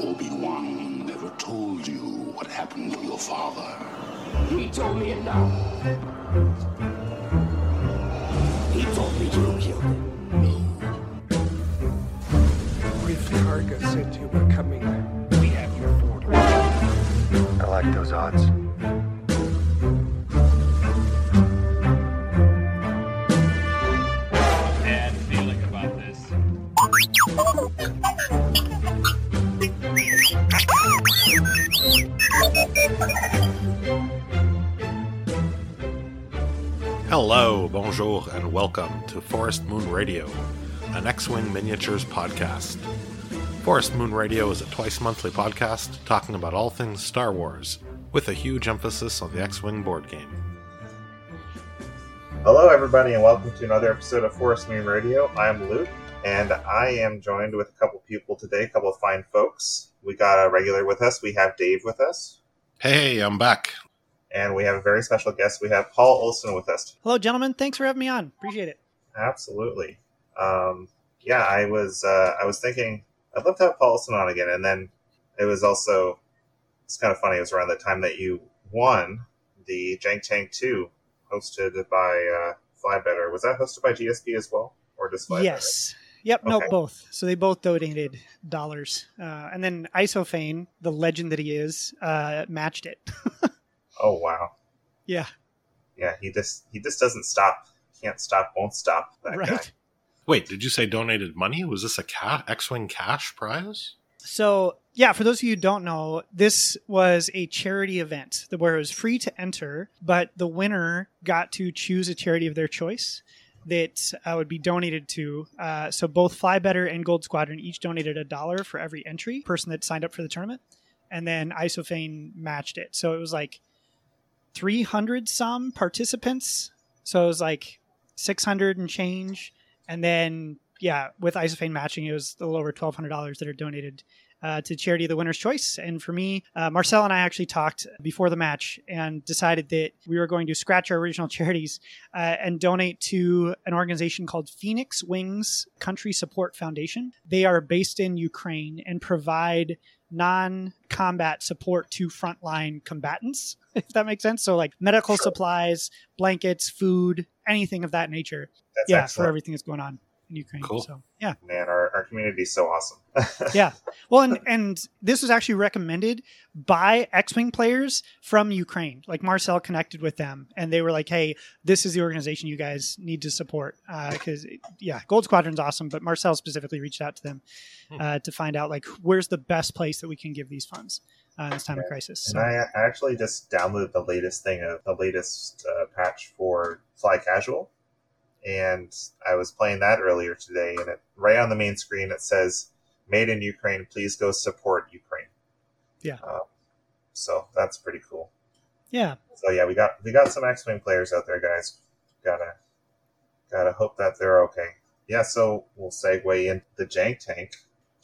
Obi-Wan never told you what happened to your father. He told me enough. He told me you killed him. If Karga said you were coming, we have your order. I like those odds. Hello, bonjour, and welcome to Forest Moon Radio, an X Wing miniatures podcast. Forest Moon Radio is a twice monthly podcast talking about all things Star Wars, with a huge emphasis on the X Wing board game. Hello, everybody, and welcome to another episode of Forest Moon Radio. I'm Luke, and I am joined with a couple people today, a couple of fine folks. We got a regular with us. We have Dave with us, Hey, I'm back. and we have a very special guest. We have Paul Olson with us. Hello, gentlemen. Thanks for having me on. Appreciate it. Absolutely. Um, yeah, I was uh, I was thinking I'd love to have Paul Olson on again, and then it was also it's kind of funny. It was around the time that you won the Jank Tank Two, hosted by uh, Flybetter. Was that hosted by GSP as well, or just Flybetter? Yes. Yep. No, both. So they both donated dollars, uh, and then Isofane, the legend that he is, uh, matched it. Oh wow. yeah. Yeah, he just he just doesn't stop. Can't stop, won't stop. That right. guy. Wait, did you say donated money? Was this a ca- X Wing cash prize? So yeah, for those of you who don't know, this was a charity event where it was free to enter, but the winner got to choose a charity of their choice that uh, would be donated to. Uh, so both Fly Better and Gold Squadron each donated a dollar for every entry person that signed up for the tournament, and then Isofane matched it. So it was like 300 some participants. So it was like 600 and change, and then yeah, with Isofane matching, it was a little over twelve hundred dollars that are donated uh, to charity of the winner's choice. And for me, uh, Marcel and I actually talked before the match and decided that we were going to scratch our original charities uh, and donate to an organization called Phoenix Wings Country Support Foundation. They are based in Ukraine and provide non-combat support to frontline combatants if that makes sense so like medical Sure. supplies blankets food anything of that nature That's yeah excellent. for everything that's going on in Ukraine. Cool. So yeah, Man, our, our community is so awesome. yeah. Well, and and this was actually recommended by X-wing players from Ukraine. Like Marcel connected with them, and they were like, "Hey, this is the organization you guys need to support." Because yeah, Gold Squadron's awesome, but Marcel specifically reached out to them Hmm. uh, to find out like where's the best place that we can give these funds uh, in this time of Yeah. crisis. And So, I I actually just downloaded the latest thing of the latest uh, patch for Fly Casual, and I was playing that earlier today, and it right on the main screen it says "Made in Ukraine. Please go support Ukraine." Yeah. Um, so that's pretty cool. yeah, So yeah, we got we got some X Wing players out there, guys. Gotta gotta hope that they're okay. Yeah, so we'll segue into the Jank Tank,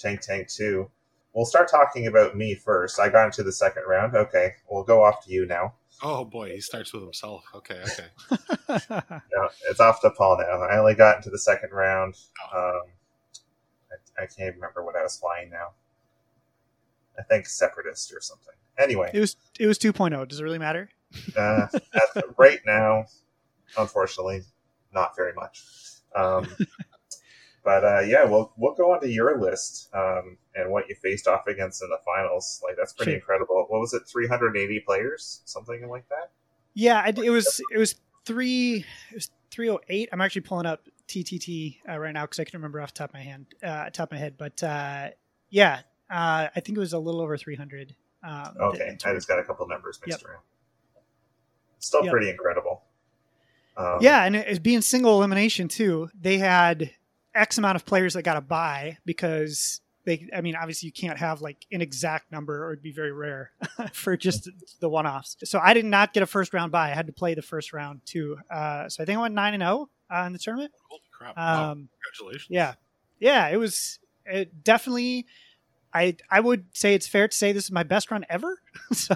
Jank Tank Two. We'll start talking about me first. I got into the second round. Okay, we'll go off to you now. Oh boy, he starts with himself. Okay, okay. No, it's off to Paul now. I only got into the second round. Um, I, I can't remember what I was flying now. I think Separatist or something. Anyway, it was it was 2.0. Does it really matter? uh, at, right now, unfortunately, not very much. Um, but uh, yeah, we'll we'll go on to your list um, and what you faced off against in the finals. Like that's pretty Sure. incredible. What was it? Three hundred eighty players, something like that. Yeah, I, it was it was three it was three oh eight. I'm actually pulling up TTT uh, right now because I can remember off the top of my hand, uh, top of my head. But uh, yeah, uh, I think it was a little over 300. Um, Okay, I just got a couple numbers mixed Yep. around. Still Yep. pretty incredible. Um, yeah, and it, it being single elimination too. They had X amount of players that got a buy because they. I mean, obviously you can't have like an exact number, or it'd be very rare for just the one offs. So I did not get a first round buy. I had to play the first round too. Uh, so I think I went nine and zero uh, in the tournament. Holy crap! Wow, Um, congratulations. Yeah, yeah, it was it definitely. I I would say it's fair to say this is my best run ever. so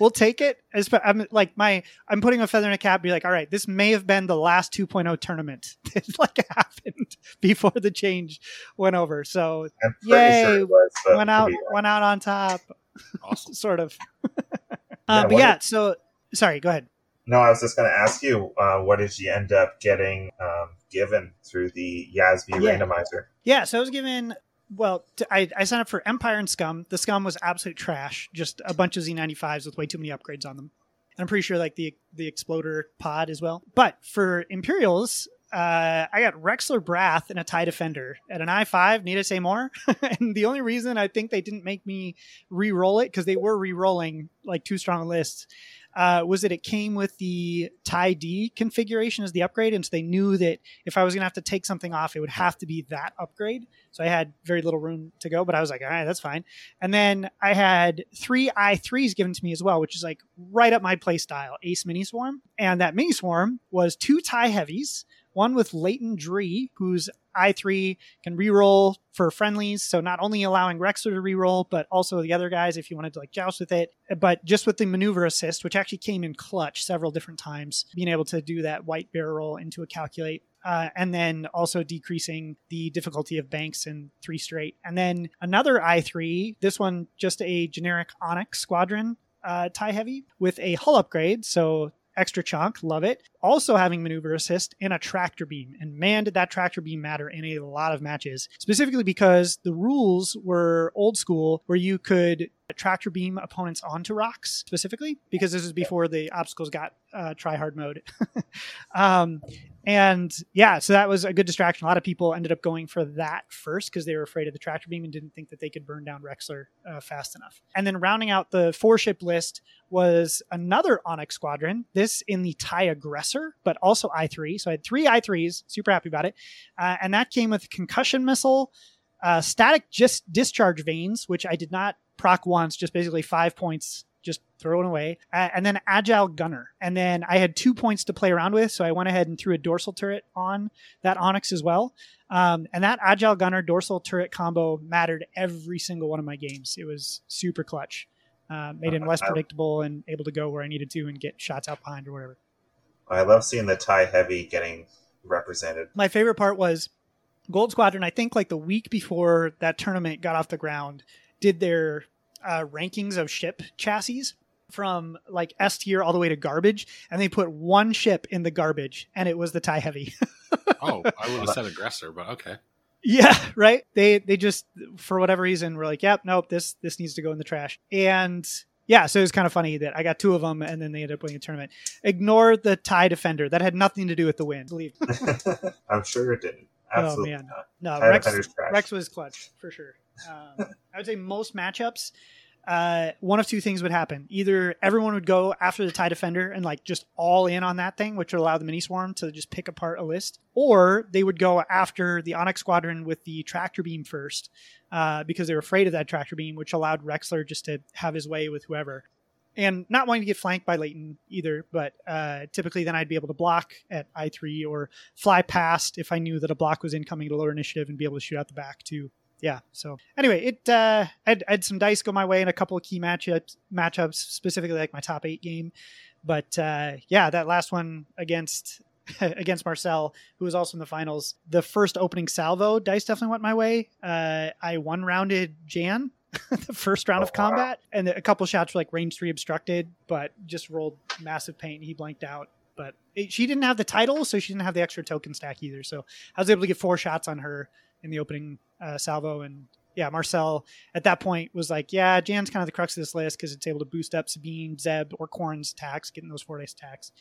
we'll take it. As I'm like my I'm putting a feather in a cap. Be like, all right, this may have been the last 2.0 tournament that like happened before the change went over. So I'm Yay, sure was, went out be went out on top, Awesome. sort of. Yeah, uh, but yeah, did- so sorry. Go ahead. No, I was just going to ask you, uh, what did you end up getting um, given through the Yasby Yeah. randomizer? Yeah, so I was given. Well, I, I signed up for Empire and Scum. The Scum was absolute trash. Just a bunch of Z95s with way too many upgrades on them. And I'm pretty sure like the the Exploder pod as well. But for Imperials, uh, I got Rexler Brath and a TIE Defender. At an I5, need I say more? and the only reason I think they didn't make me re-roll it, because they were re-rolling like two strong lists, uh, was that it came with the TIE D configuration as the upgrade. And so they knew that if I was going to have to take something off, it would have to be that upgrade. So I had very little room to go, but I was like, all right, that's fine. And then I had three i3s given to me as well, which is like right up my play style Ace Mini Swarm. And that Mini Swarm was two TIE heavies, one with Lyttan Dree, whose i3 can reroll for friendlies. So not only allowing Rexler to reroll, but also the other guys if you wanted to like joust with it. But just with the maneuver assist, which actually came in clutch several different times, being able to do that white barrel into a calculate uh, and then also decreasing the difficulty of banks in three straight. And then another i3, this one just a generic Onyx squadron uh, tie heavy with a hull upgrade. So extra chunk, love it. Also having maneuver assist and a tractor beam. And man, did that tractor beam matter in a lot of matches, specifically because the rules were old school where you could tractor beam opponents onto rocks specifically because this was before the obstacles got uh, try hard mode. um, and yeah, so that was a good distraction. A lot of people ended up going for that first because they were afraid of the tractor beam and didn't think that they could burn down Rexler uh, fast enough. And then rounding out the four ship list was another Onyx squadron. This in the TIE Aggressor, but also i3. So I had three i3s. Super happy about it. Uh, and that came with concussion missile, uh, static just discharge vanes, which I did not proc once. Just basically five points just throw it away. Uh, and then Agile Gunner. And then I had two points to play around with, so I went ahead and threw a dorsal turret on that Onyx as well. Um, and that Agile Gunner dorsal turret combo mattered every single one of my games. It was super clutch. Uh, made him less predictable and able to go where I needed to and get shots out behind or whatever. I love seeing the tie heavy getting represented. my favorite part was Gold Squadron. I think like the week before that tournament got off the ground, did their uh, rankings of ship chassis from like S tier all the way to garbage, and they put one ship in the garbage, and it was the Tie Heavy. Oh, I would have said aggressor, but okay. yeah, right. They they just for whatever reason were like, yep, nope, this this needs to go in the trash, and. Yeah, so it was kind of funny that I got two of them and then they ended up winning a tournament. Ignore the tie defender. That had nothing to do with the win. Believe me. I'm sure it didn't. Oh, Absolutely man. not. No, Tie Rex. Rex was clutch for sure. Um, I would say most matchups, uh, one of two things would happen. Either everyone would go after the tie defender and like just all in on that thing, which would allow the mini swarm to just pick apart a list, or they would go after the Onyx squadron with the tractor beam first, uh, because they were afraid of that tractor beam, which allowed Rexler just to have his way with whoever. And not wanting to get flanked by Lyttan either, but uh, typically then I'd be able to block at I three or fly past if I knew that a block was incoming to lower initiative and be able to shoot out the back too. Yeah. So anyway, it uh, I had some dice go my way in a couple of key matchups, matchups specifically like my top eight game. But uh, yeah, that last one against against Marcel, who was also in the finals, the first opening salvo dice definitely went my way. Uh, I one rounded Jan. the first round Oh, of combat, and a couple shots were like range three obstructed, but just rolled massive paint. He blanked out, but it, she didn't have the title, so she didn't have the extra token stack either. So I was able to get four shots on her in the opening uh, salvo. And yeah, Marcel at that point was like, yeah, Jan's kind of the crux of this list because it's able to boost up Sabine, Zeb, or Corn's attacks, getting those four dice attacks.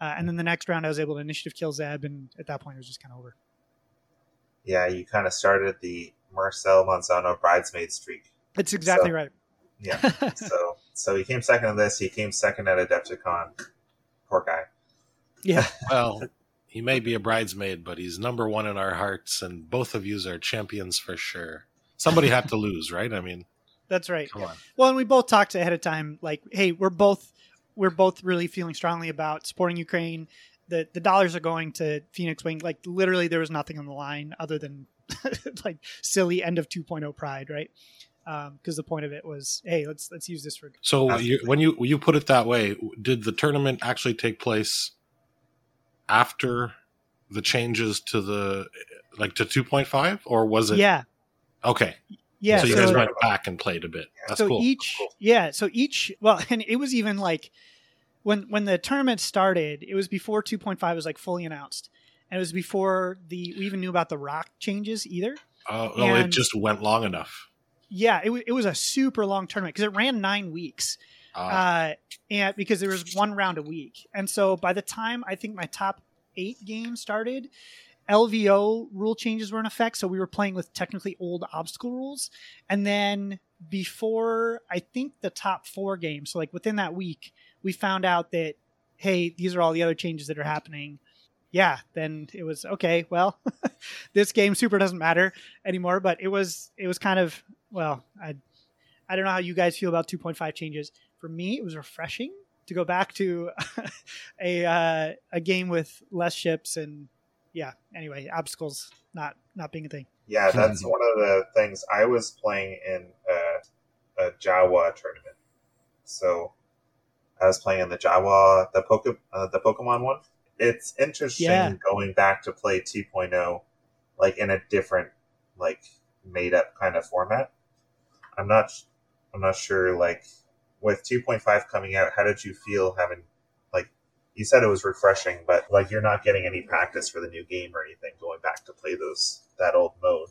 Uh, and then the next round, I was able to initiative kill Zeb, and at that point, it was just kind of over. Yeah, you kind of started the Marcel Manzano bridesmaid streak. That's exactly So- right. Yeah. so so he came second in this. He came second at Adepticon. Poor guy. Yeah, Well, he may be a bridesmaid, but he's number one in our hearts, and both of yous are champions for sure. Somebody had to lose, right? I mean, that's right. come on. Well, and we both talked ahead of time, like, hey, we're both we're both really feeling strongly about supporting Ukraine. The the dollars are going to Phoenix Wing. Like literally, there was nothing on the line other than like silly end of 2.0 pride, right? Um, because the point of it was, hey, let's let's use this for. So you, when you when you put it that way, did the tournament actually take place after the changes to the like to 2.5 or was it Yeah, okay. Yeah. so you so- guys went back and played a bit. That's so cool. each yeah so each well and it was even like when when the tournament started it was before 2.5 was like fully announced. And it was before the we even knew about the rock changes either. Uh, oh it just went long enough. Yeah it, wa- it was a super long tournament because it ran nine weeks Ah, uh, and because there was one round a week. And so by the time i think my top eight games started lvo rule changes were in effect. So we were playing with technically old obstacle rules. And then before i think the top four games so like within that week we found out that hey these are all the other changes that are happening. Yeah then it was okay well this game super doesn't matter anymore. But it was it was kind of well i i don't know how you guys feel about 2.5 changes for me it was refreshing to go back to a uh, a game with less ships and yeah anyway obstacles not not being a thing Yeah, that's one of the things. I was playing in a, a Jawa tournament, so I was playing in the Jawa, the Poke, uh, the Pokemon one. It's interesting Yeah. going back to play 2.0, like in a different, like made up kind of format. I'm not, I'm not sure. Like with 2.5 coming out, how did you feel having, like, you said it was refreshing, but like you're not getting any practice for the new game or anything going back to play those that old mode.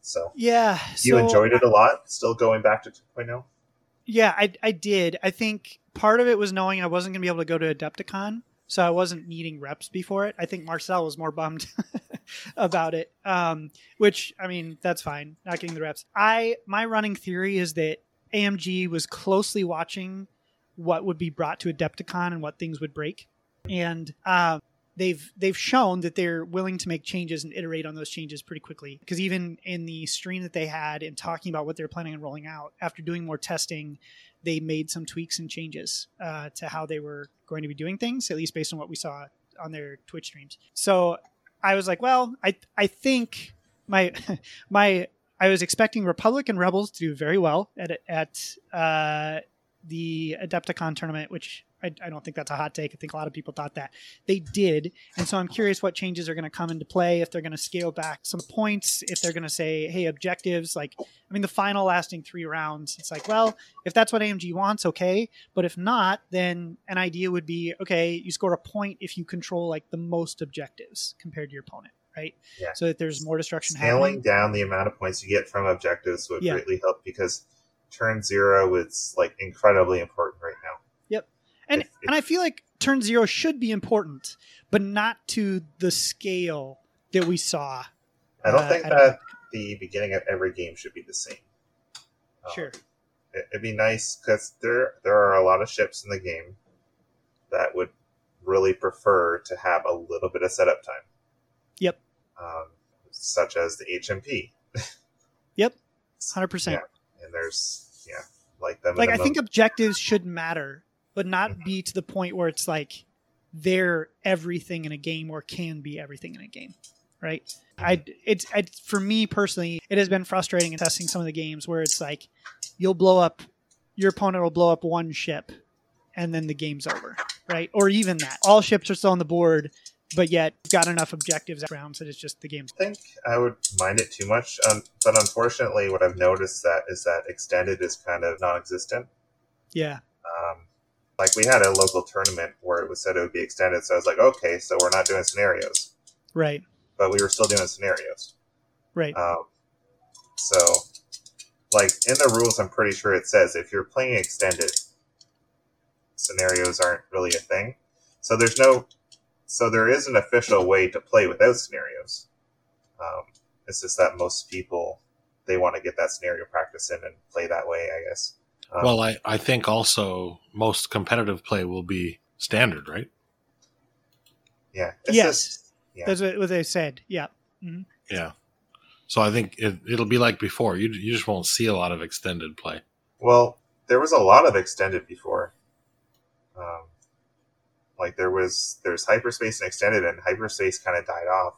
So yeah you so- enjoyed it a lot, still going back to oh? 2.0. Yeah, I, I did. I think part of it was knowing I wasn't going to be able to go to Adepticon, so I wasn't needing reps before it. I think Marcel was more bummed about it, um, which I mean that's fine, not getting the reps. I my running theory is that AMG was closely watching what would be brought to Adepticon and what things would break, and um, they've they've shown that they're willing to make changes and iterate on those changes pretty quickly. Because even in the stream that they had and talking about what they're planning on rolling out, after doing more testing, they made some tweaks and changes uh, to how they were going to be doing things, at least based on what we saw on their Twitch streams. So I was like, well, I I think my my I was expecting Republic and Rebels to do very well at at uh, the Adepticon tournament, which I, I don't think that's a hot take. I think a lot of people thought that they did, and so I'm curious what changes are going to come into play. If they're going to scale back some points, if they're going to say, hey, objectives. Like, I mean, the final lasting three rounds. It's like, well, if that's what AMG wants, okay. But if not, then an idea would be, okay, you score a point if you control like the most objectives compared to your opponent, right? Yeah. So that there's more destruction Scaling happening. down the amount of points you get from objectives would Yeah. greatly help because turn zero is like incredibly important right now. Yep. And If- if- and I feel like turn zero should be important, but not to the scale that we saw. I don't Uh, think I that don't- the beginning of every game should be the same. Um, Sure. it- it'd be nice because there there are a lot of ships in the game that would really prefer to have a little bit of setup time. Um, such as the HMP. Yep. Hundred percent. And there's yeah, like them. Like I think objectives should matter, but not Mhm. be to the point where it's like they're everything in a game or can be everything in a game, right? I it's I, for me personally, it has been frustrating in testing some of the games where it's like you'll blow up your opponent will blow up one ship and then the game's over, right? Or even that all ships are still on the board, but yet got enough objectives rounds that it's just the game. I think I would mind it too much, um, but unfortunately, what I've noticed that is that extended is kind of non-existent. yeah Um, like we had a local tournament where it was said it would be extended, so I was like, okay, so we're not doing scenarios, right but we were still doing scenarios. right Um, so, like in the rules, I'm pretty sure it says if you're playing extended, scenarios aren't really a thing. So there's no, so there is an official way to play without scenarios. Um, it's just that most people they want to get that scenario practice in and play that way, I guess. Um, well I, I think also most competitive play will be standard right yeah, it's yes. just- yeah. that's what, what they said yeah yeah so i think it, it'll be like before you, you just won't see a lot of extended play Well, there was a lot of extended before. Um, like there was there's hyperspace and extended, and hyperspace kind of died off,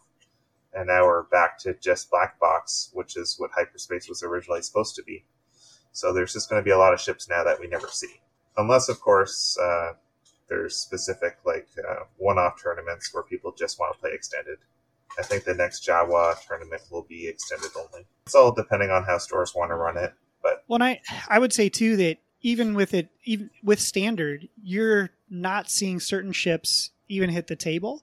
and now we're back to just black box, which is what hyperspace was originally supposed to be. So there's just going to be a lot of ships now that we never see, unless of course uh, there's specific like uh, one-off tournaments where people just want to play extended. I think the next Jawa tournament will be extended only. It's all depending on how stores want to run it. But Well, I I would say too that even with it, even with standard, you're not seeing certain ships even hit the table.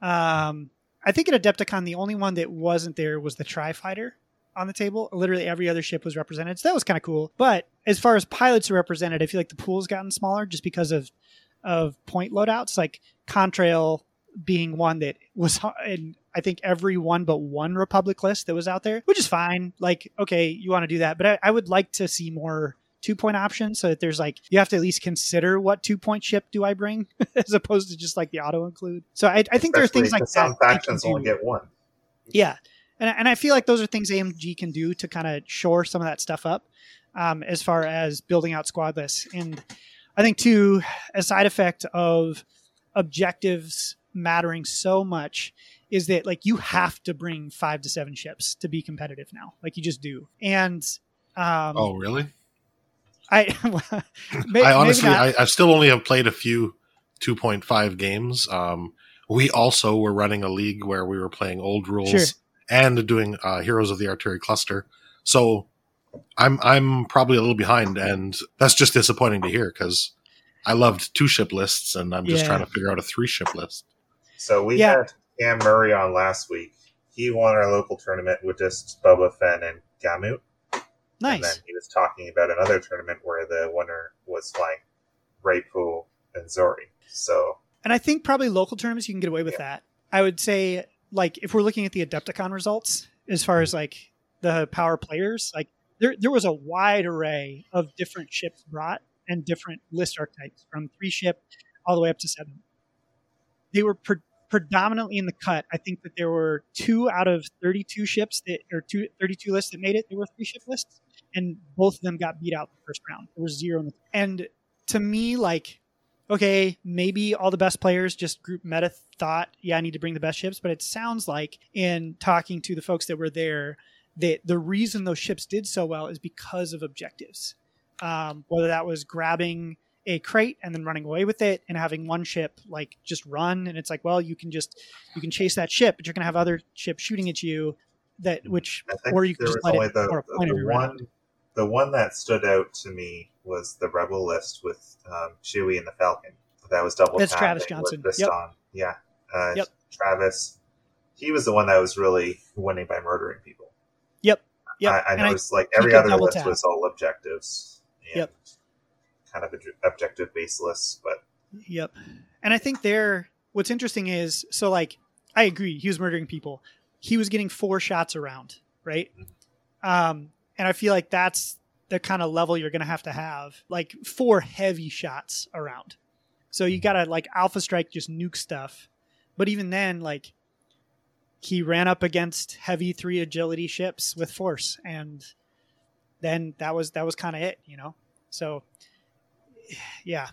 Um, I think at Adepticon, the only one that wasn't there was the Tri Fighter on the table. Literally every other ship was represented, so that was kind of cool. But as far as pilots are represented, I feel like the pool's gotten smaller just because of of point loadouts, like Contrail being one that was in I think every one but one Republic list that was out there, which is fine. Like, okay, you want to do that, but I, I would like to see more two point options so that there's like you have to at least consider what two point ship do I bring as opposed to just like the auto include. So I, I think there are things like because some that. they can factions only get one. Yeah, and and I feel like those are things AMG can do to kind of shore some of that stuff up, um, as far as building out squad lists. And I think too, a side effect of objectives mattering so much is that like you have to bring five to seven ships to be competitive now, like you just do. And um, Oh, really? I, may- I honestly. I, I still only have played a few 2.5 games. Um, we also were running a league where we were playing old rules Sure. and doing uh, Heroes of the Aturi Cluster. So I'm I'm probably a little behind, and that's just disappointing to hear because I loved two ship lists, and I'm just Yeah. trying to figure out a three ship list. So we Yeah. had Cam Murray on last week. He won our local tournament with just Boba Fett and Gamut. And then nice. he was talking about another tournament where the winner was flying Raypool and Zori. So And I think probably local tournaments you can get away with that. I would say like if we're looking at the Adepticon results as far as like the power players, like there there was a wide array of different ships brought and different list archetypes from three ship all the way up to seven. They were pre- predominantly in the cut. I think that there were two out of 32 ships that or two, 32 lists that made it. There were three ship lists and both of them got beat out the first round. There was zero the and to me like okay, maybe all the best players just group meta thought, yeah, I need to bring the best ships. But it sounds like in talking to the folks that were there, that the reason those ships did so well is because of objectives. Um, whether that was grabbing a crate and then running away with it and having one ship like just run and it's like well you can just you can chase that ship but you're going to have other ships shooting at you that which or you can just let it the, the, point the one. The one that stood out to me was the Rebel list with um, Chewie and the Falcon. That was double. That's Travis Johnson. Yep. on. Yeah. Uh, Yep. Travis. He was the one that was really winning by murdering people. Yep. Yep. I, I noticed like every other list tap. was all objectives. and Yep. Kind of objective based lists, but Yep. And I think there, what's interesting is so like I agree, he was murdering people. He was getting four shots around, right? Um, and I feel like that's the kind of level you're going to have to have, like four heavy shots around. So you got to like Alpha Strike just nuke stuff, but even then, like he ran up against heavy three agility ships with force, and then that was that was kind of it, you know. So yeah,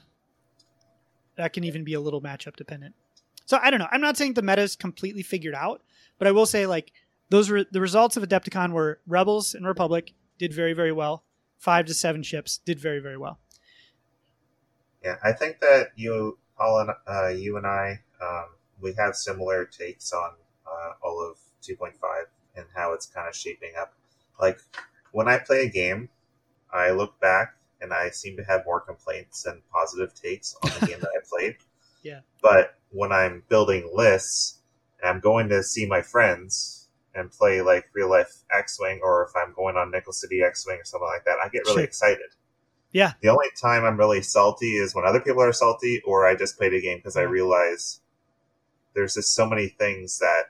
that can even be a little matchup dependent. So I don't know. I'm not saying the meta is completely figured out, but I will say like those were the results of Adepticon were Rebels and Republic did very very well. Five to seven ships did very very well. Yeah, I think that you, Paul, and uh, you and I, um, we have similar takes on uh, all of 2.5 and how it's kind of shaping up. Like when I play a game, I look back and I seem to have more complaints than positive takes on the game that I played. Yeah. But when I'm building lists and I'm going to see my friends and play like real life X Wing, or if I'm going on Nickel City X Wing or something like that, I get really Sure. excited. Yeah. The only time I'm really salty is when other people are salty, or I just played a game because I realize there's just so many things that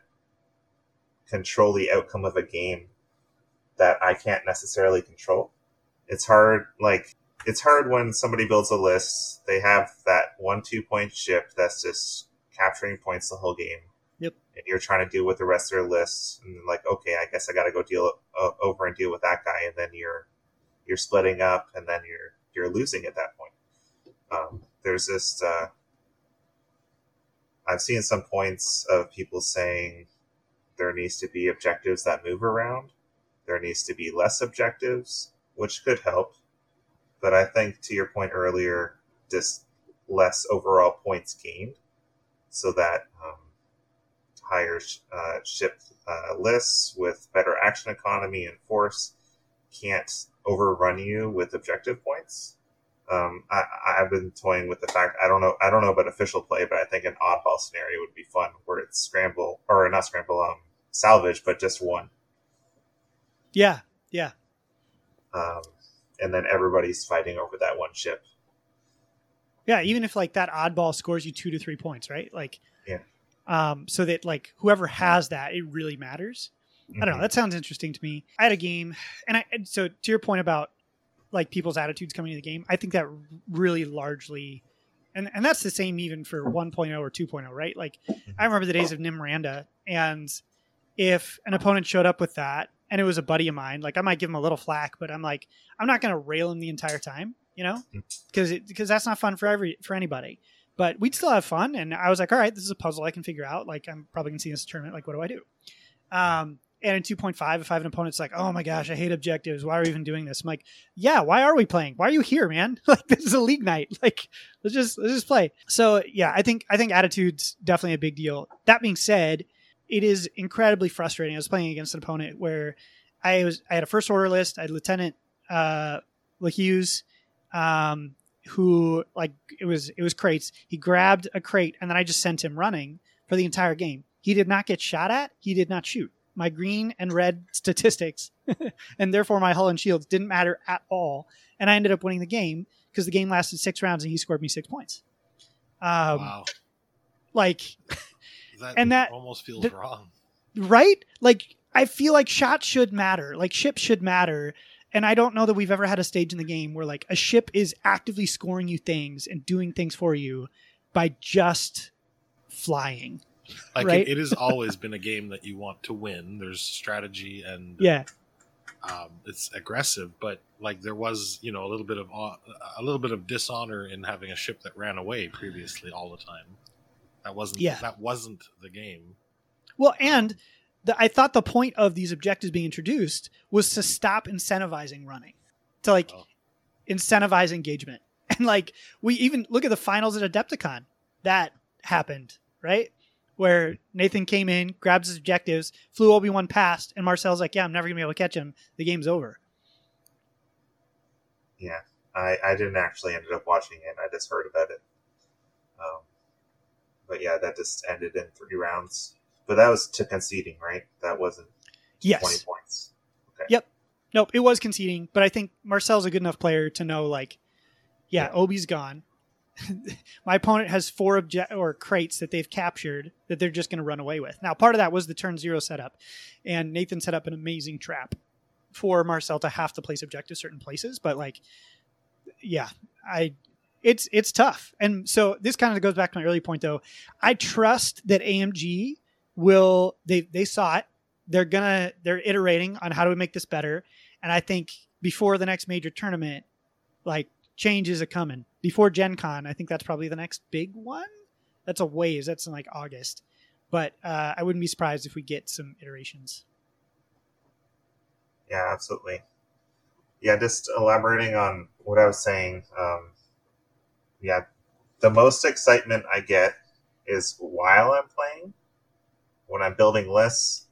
control the outcome of a game that I can't necessarily control. It's hard, like, it's hard when somebody builds a list, they have that one two point ship that's just capturing points the whole game. And you're trying to deal with the rest of their list, and like, okay, I guess I got to go deal uh, over and deal with that guy, and then you're you're splitting up, and then you're you're losing at that point. Um, there's this. Uh, I've seen some points of people saying there needs to be objectives that move around. There needs to be less objectives, which could help. but I think to your point earlier, just less overall points gained, so that um, higher uh, ship uh, lists with better action economy and force can't overrun you with objective points. Um, I, I've been toying with the fact I don't know I don't know about official play, but I think an oddball scenario would be fun where it's scramble or not scramble, um, salvage, but just one. Yeah, yeah, Um, and then everybody's fighting over that one ship. yeah. Even if like that oddball scores you two to three points, right? Like. Um, so that like whoever has that, it really matters. I don't know. Mhm. That sounds interesting to me. I had a game, and I so to your point about like people's attitudes coming to the game, I think that really largely, and and that's the same even for 1.0 or 2.0, right? Like I remember the days of Nym Miranda, and if an opponent showed up with that, and it was a buddy of mine, like I might give him a little flack, but I'm like, I'm not going to rail him the entire time, you know, because because that's not fun for every for anybody. But we'd still have fun, and I was like, all right, this is a puzzle I can figure out. Like I'm probably gonna see this tournament. Like, what do I do? Um, and in 2.5, if I have an opponent it's like, oh my gosh, I hate objectives. Why are we even doing this? I'm like, yeah, why are we playing? Why are you here, man? like this is a league night. Like let's just let's just play. So yeah, I think I think attitude's definitely a big deal. That being said, it is incredibly frustrating. I was playing against an opponent where I was I had a first order list. I had Lieutenant uh LeHuse, um, who like it was it was crates. He grabbed a crate and then I just sent him running for the entire game. He did not get shot at. He did not shoot. My green and red statistics, and therefore my hull and shields didn't matter at all. And I ended up winning the game because the game lasted six rounds and he scored me six points. Um, wow. Like That and that- almost feels the- wrong. right? Like I feel like shots should matter. Like ships should matter. And I don't know that we've ever had a stage in the game where like a ship is actively scoring you things and doing things for you by just flying. Like right? it, it has always been a game that you want to win. There's strategy and Yeah. um, it's aggressive, but like there was, you know, a little bit of a little bit of dishonor in having a ship that ran away previously all the time. That wasn't Yeah. that wasn't the game. Well, and the, I thought the point of these objectives being introduced was to stop incentivizing running, to like Oh. incentivize engagement. And like we even look at the finals at Adepticon, that happened, right? Where Nathan came in, grabs his objectives, flew Obi Wan past, and Marcel's like, "Yeah, I'm never gonna be able to catch him. The game's over." Yeah, I, I didn't actually ended up watching it. I just heard about it. Um, but yeah, that just ended in three rounds. But that was to conceding, right? That wasn't Yes. twenty points. Okay. Yep. Nope. It was conceding, but I think Marcel's a good enough player to know, like, yeah, Yeah. Obi's gone. My opponent has four object or crates that they've captured that they're just going to run away with. Now, part of that was the turn zero setup, and Nathan set up an amazing trap for Marcel to have to place objectives certain places. But like, yeah, I, it's it's tough, and so this kind of goes back to my early point, though. I trust that AMG will they they saw it. They're gonna they're iterating on how do we make this better. And i think before the next major tournament like changes are coming before gen con i think that's probably the next big one. That's a ways. That's in like august. But uh, i wouldn't be surprised if we get some iterations. Yeah, absolutely. Yeah, just elaborating on what I was saying. Um, yeah, the most excitement I get is while I'm playing, when I'm building lists,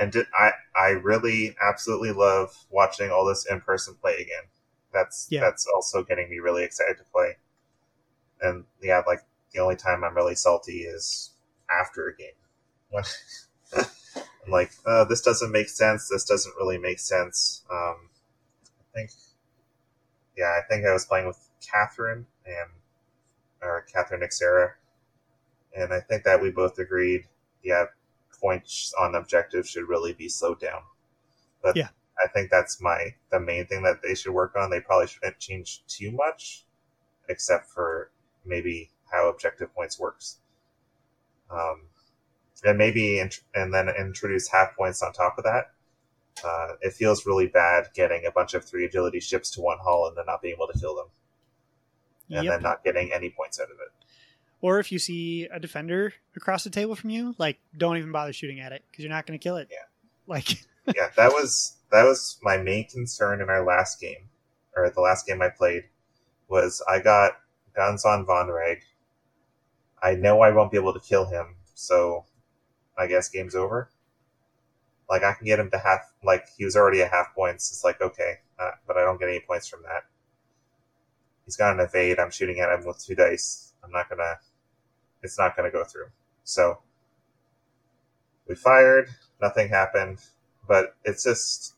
and di- I I really absolutely love watching all this in person play again. That's Yeah. that's also getting me really excited to play. And yeah, like the only time I'm really salty is after a game. When I'm like, uh, this doesn't make sense. This doesn't really make sense. Um, I think, yeah, I think I was playing with Catherine and or Catherine Nixera, and I think that we both agreed, yeah, points on objectives should really be slowed down. But Yeah. I think that's my the main thing that they should work on. They probably shouldn't change too much, except for maybe how objective points works. Um, and maybe int- and then introduce half points on top of that. Uh, it feels really bad getting a bunch of three agility ships to one hull and then not being able to kill them, and Yep. then not getting any points out of it. Or if you see a defender across the table from you like don't even bother shooting at it because you're not going to kill it Yeah. like yeah, that was that was my main concern in our last game, or the last game I played. was I got guns on Vonreg. I know I won't be able to kill him, so I guess game's over. Like I can get him to half, like he was already at half points. It's like okay, uh, but I don't get any points from that. He's got an evade. I'm shooting at him with two dice. I'm not gonna. It's not gonna go through. So we fired. Nothing happened. But it's just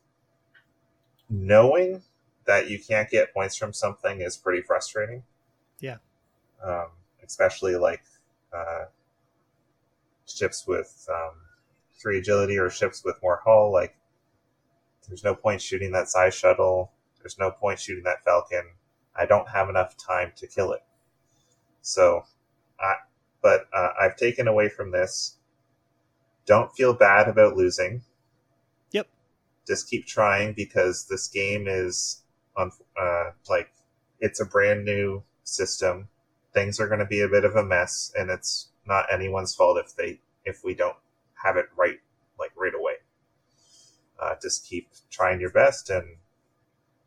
knowing that you can't get points from something is pretty frustrating. Yeah. Um, especially like uh, ships with um, three agility or ships with more hull. Like, there's no point shooting that size shuttle. There's no point shooting that Falcon. I don't have enough time to kill it. So, I, but uh, I've taken away from this. Don't feel bad about losing. Yep. Just keep trying because this game is on uh, like it's a brand new system. Things are going to be a bit of a mess, and it's not anyone's fault if they if we don't have it right like right away. Uh, just keep trying your best and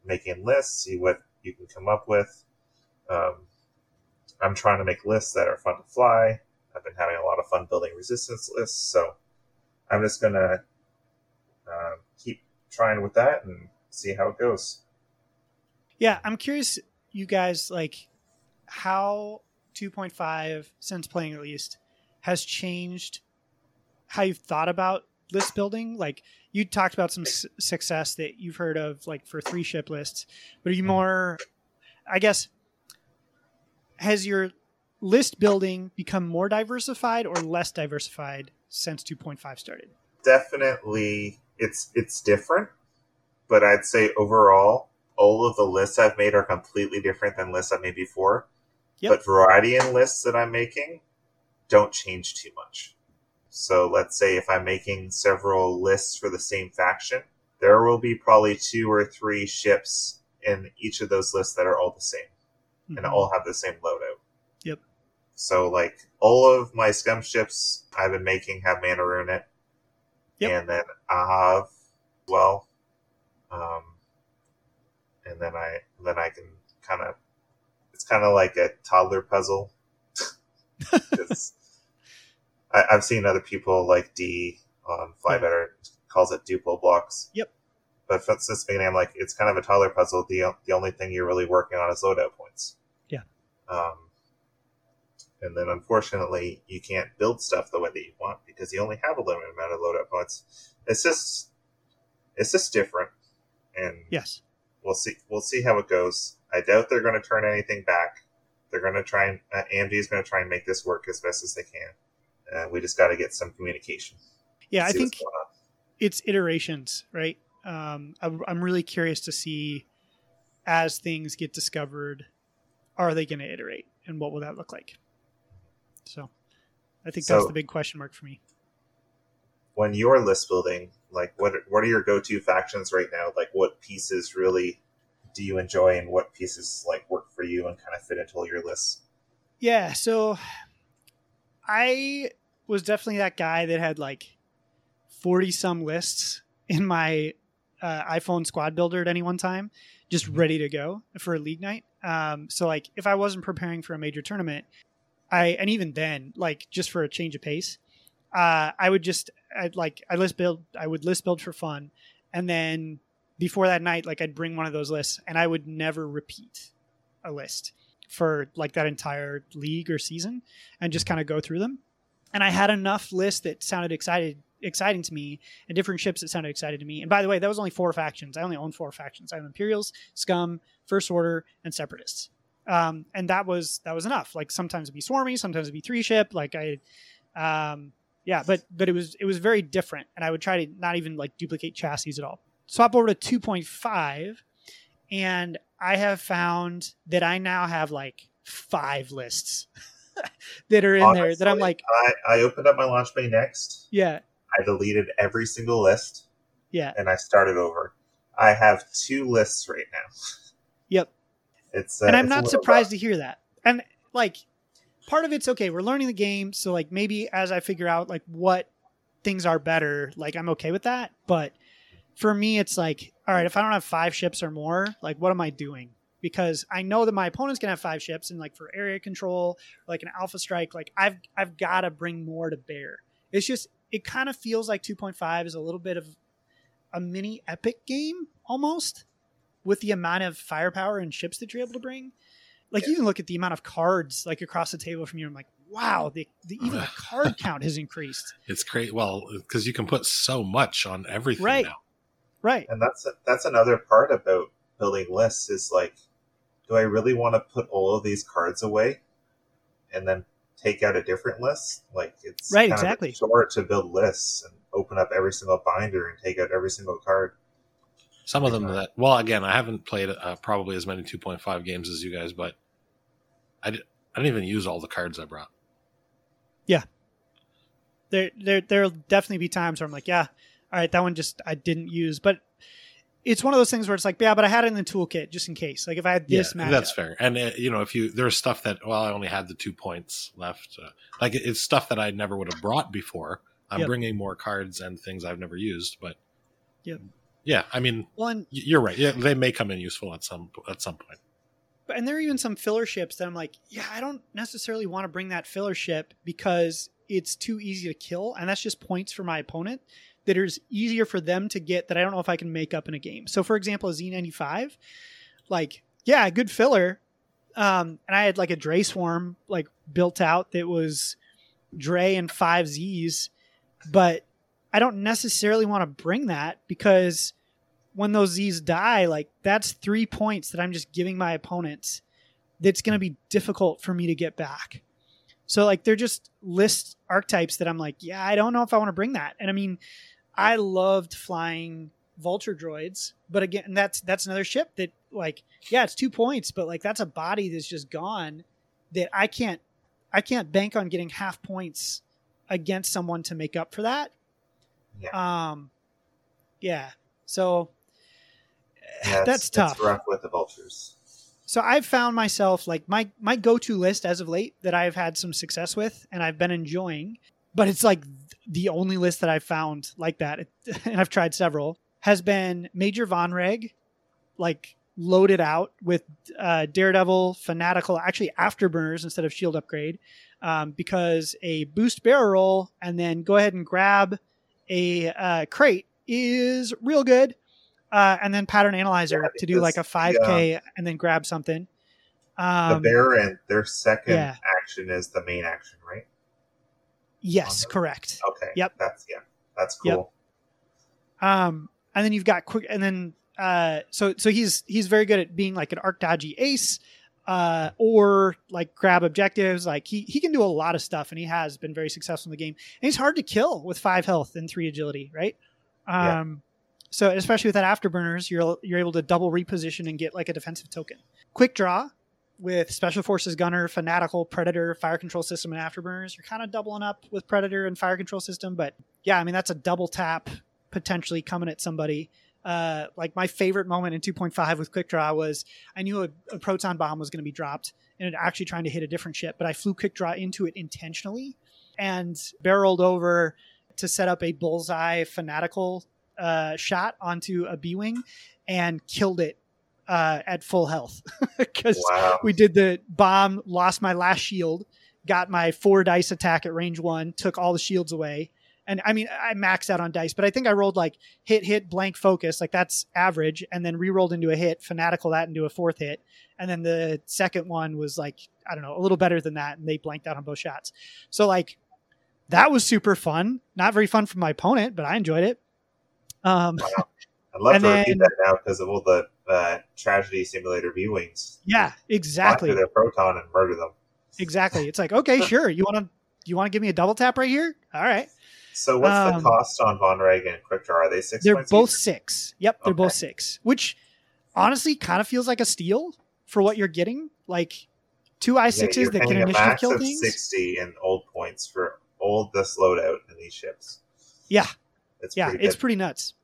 making lists. See what you can come up with. Um, I'm trying to make lists that are fun to fly. I've been having a lot of fun building resistance lists, so I'm just gonna uh, keep trying with that and see how it goes. Yeah, I'm curious, you guys, like how 2.5, since playing at least, has changed how you've thought about list building. Like you talked about some s- success that you've heard of, like for three ship lists, but are you more, I guess, has your list building become more diversified or less diversified since 2.5 started? Definitely, it's it's different, but I'd say overall, all of the lists I've made are completely different than lists I've made before. Yep. But variety in lists that I'm making don't change too much. So let's say if I'm making several lists for the same faction, there will be probably two or three ships in each of those lists that are all the same and Mhm. all have the same loadout. Yep. So like all of my scum ships I've been making have mana rune it. Yep. And then Ahav, well, um, and then I then I can kind of it's kind of like a toddler puzzle. I, I've seen other people like D on Fly Yeah. Better calls it Duplo blocks. Yep. But for- since beginning, I'm like, it's kind of a toddler puzzle. The the only thing you're really working on is loadout points. Um, and then unfortunately, you can't build stuff the way that you want because you only have a limited amount of loadout points. It's just, it's just different, and Yes. we'll see. We'll see how it goes. I doubt they're going to turn anything back. They're going to try and uh, AMG is going to try and make this work as best as they can. Uh, we just got to get some communication. Yeah, I think it's iterations, right? Um, I'm, I'm really curious to see as things get discovered, are they going to iterate, and what will that look like? So, I think that's the big question mark for me. when you're list building, like what what are your go to factions right now? Like what pieces really do you enjoy, and what pieces like work for you and kind of fit into all your lists? Yeah, so I was definitely that guy that had like 40 some lists in my uh, iPhone squad builder at any one time, just ready to go for a league night. Um, so like if I wasn't preparing for a major tournament, I and even then, like just for a change of pace, uh, I would just I'd like I list build I would list build for fun, and then before that night, like I'd bring one of those lists, and I would never repeat a list for like that entire league or season, and just kind of go through them. And I had enough lists that sounded excited exciting to me and different ships that sounded exciting to me. And by the way, that was only four factions. I only own four factions. I have Imperials, Scum, First Order, and Separatists. Um, and that was that was enough. Like sometimes it'd be swarmy, sometimes it'd be three ship. Like I, um, yeah, but but it was it was very different. And I would try to not even like duplicate chassis at all. Swap over to two point five, and I have found that I now have like five lists that are in there that I'm like, I, I opened up my launch bay next. yeah, I deleted every single list yeah, and I started over. I have two lists right now. yep. It's uh, and I'm not surprised to hear that. And like, part of it's okay. We're learning the game, so like maybe as I figure out like what things are better, like I'm okay with that. But for me, it's like, all right, if I don't have five ships or more, like what am I doing? because I know that my opponent's gonna have five ships, and like for area control, like an alpha strike, like I've I've got to bring more to bear. It's just it kind of feels like 2.5 is a little bit of a mini epic game almost with the amount of firepower and ships that you're able to bring. Like you can look at the amount of cards like across the table from you. I'm like, wow, the, the even the card count has increased. It's great. Well, because you can put so much on everything Right. now. Right. And that's that's another part about building lists is like, do I really want to put all of these cards away, and then take out a different list? Like it's Right, kind of a exactly. chore to build lists and open up every single binder and take out every single card. Some of them Yeah. that, well, again, I haven't played uh, probably as many 2.5 games as you guys, but I, did, I didn't even use all the cards I brought. Yeah, there there there'll definitely be times where I'm like, yeah, all right, that one just I didn't use, but it's one of those things where it's like, yeah, but I had it in the toolkit just in case. Like if I had this yeah, matchup, that's fair. And uh, you know, if you there's stuff that well, I only had the two points left. Uh, like it's stuff that I never would have brought before. I'm Yep. bringing more cards and things I've never used, but yeah, yeah, I mean, Well, and, you're right. Yeah, they may come in useful at some at some point. and there are even some filler ships that I'm like, yeah, I don't necessarily want to bring that filler ship because it's too easy to kill, and that's just points for my opponent that is easier for them to get that I don't know if I can make up in a game. So, for example, a Z95, like, yeah, good filler. Um, and I had like a Dree Swarm like built out that was Dree and five Z's, but I don't necessarily want to bring that because when those Z's die, like that's three points that I'm just giving my opponents that's going to be difficult for me to get back. So like they're just list archetypes that I'm like, yeah, I don't know if I want to bring that. And I mean, I loved flying vulture droids, but again, that's that's another ship that like, yeah, it's two points, but like that's a body that's just gone that I can't I can't bank on getting half points against someone to make up for that. Yeah. Um yeah. So Yeah, that's tough. It's rough with the vultures. So I've found myself like my my go-to list as of late that I've had some success with and I've been enjoying, but it's like the only list that I've found like that, and I've tried several, has been Major Vonreg, like loaded out with uh, Daredevil, Fanatical, actually Afterburners instead of Shield Upgrade, um, because a boost barrel roll and then go ahead and grab a uh, crate is real good. Uh, and then pattern analyzer Yeah, to do like a 5k and then grab something. Um, the bear and their second yeah. action is the main action, right? Yes, correct. Okay. Yep. That's yeah. That's cool. Yep. Um, and then you've got quick, and then uh, so so he's he's very good at being like an arc dodgy ace, uh, or like grab objectives. Like he he can do a lot of stuff, and he has been very successful in the game. And he's hard to kill with five health and three agility, right? Yeah. Um, so especially with that afterburners, you're you're able to double reposition and get like a defensive token. Quick draw with special forces gunner, fanatical, predator, fire control system, and afterburners. You're kind of doubling up with predator and fire control system, but yeah, I mean that's a double tap potentially coming at somebody. Uh, like my favorite moment in 2.5 with quick draw was I knew a, a proton bomb was going to be dropped and it actually trying to hit a different ship, but I flew quick draw into it intentionally and barreled over to set up a bullseye fanatical uh, shot onto a B wing and killed it uh, at full health because Wow. we did the bomb, lost my last shield, got my four dice attack at range one, took all the shields away. And I mean, I maxed out on dice, but I think I rolled like hit, hit, blank, focus, like that's average, and then re-rolled into a hit, fanatical that into a fourth hit, and then the second one was like I don't know, a little better than that, and they blanked out on both shots. So like that was super fun. Not very fun for my opponent, but I enjoyed it. Um, I'd love and to repeat that now because of all the uh, tragedy simulator viewings. yeah, exactly. their proton and murder them. Exactly. It's like, okay, sure. You want to you want to give me a double tap right here? All right. So what's Um, the cost on Vonreg and Quick Are they 6 They're both each? six. Yep, they're both six. Which honestly kind of feels like a steal for what you're getting. Like two i sixes you're that can paying a initiative max kill things. 60 and old points for all this loadout in these ships. Yeah, It's yeah, pretty it's pretty nuts.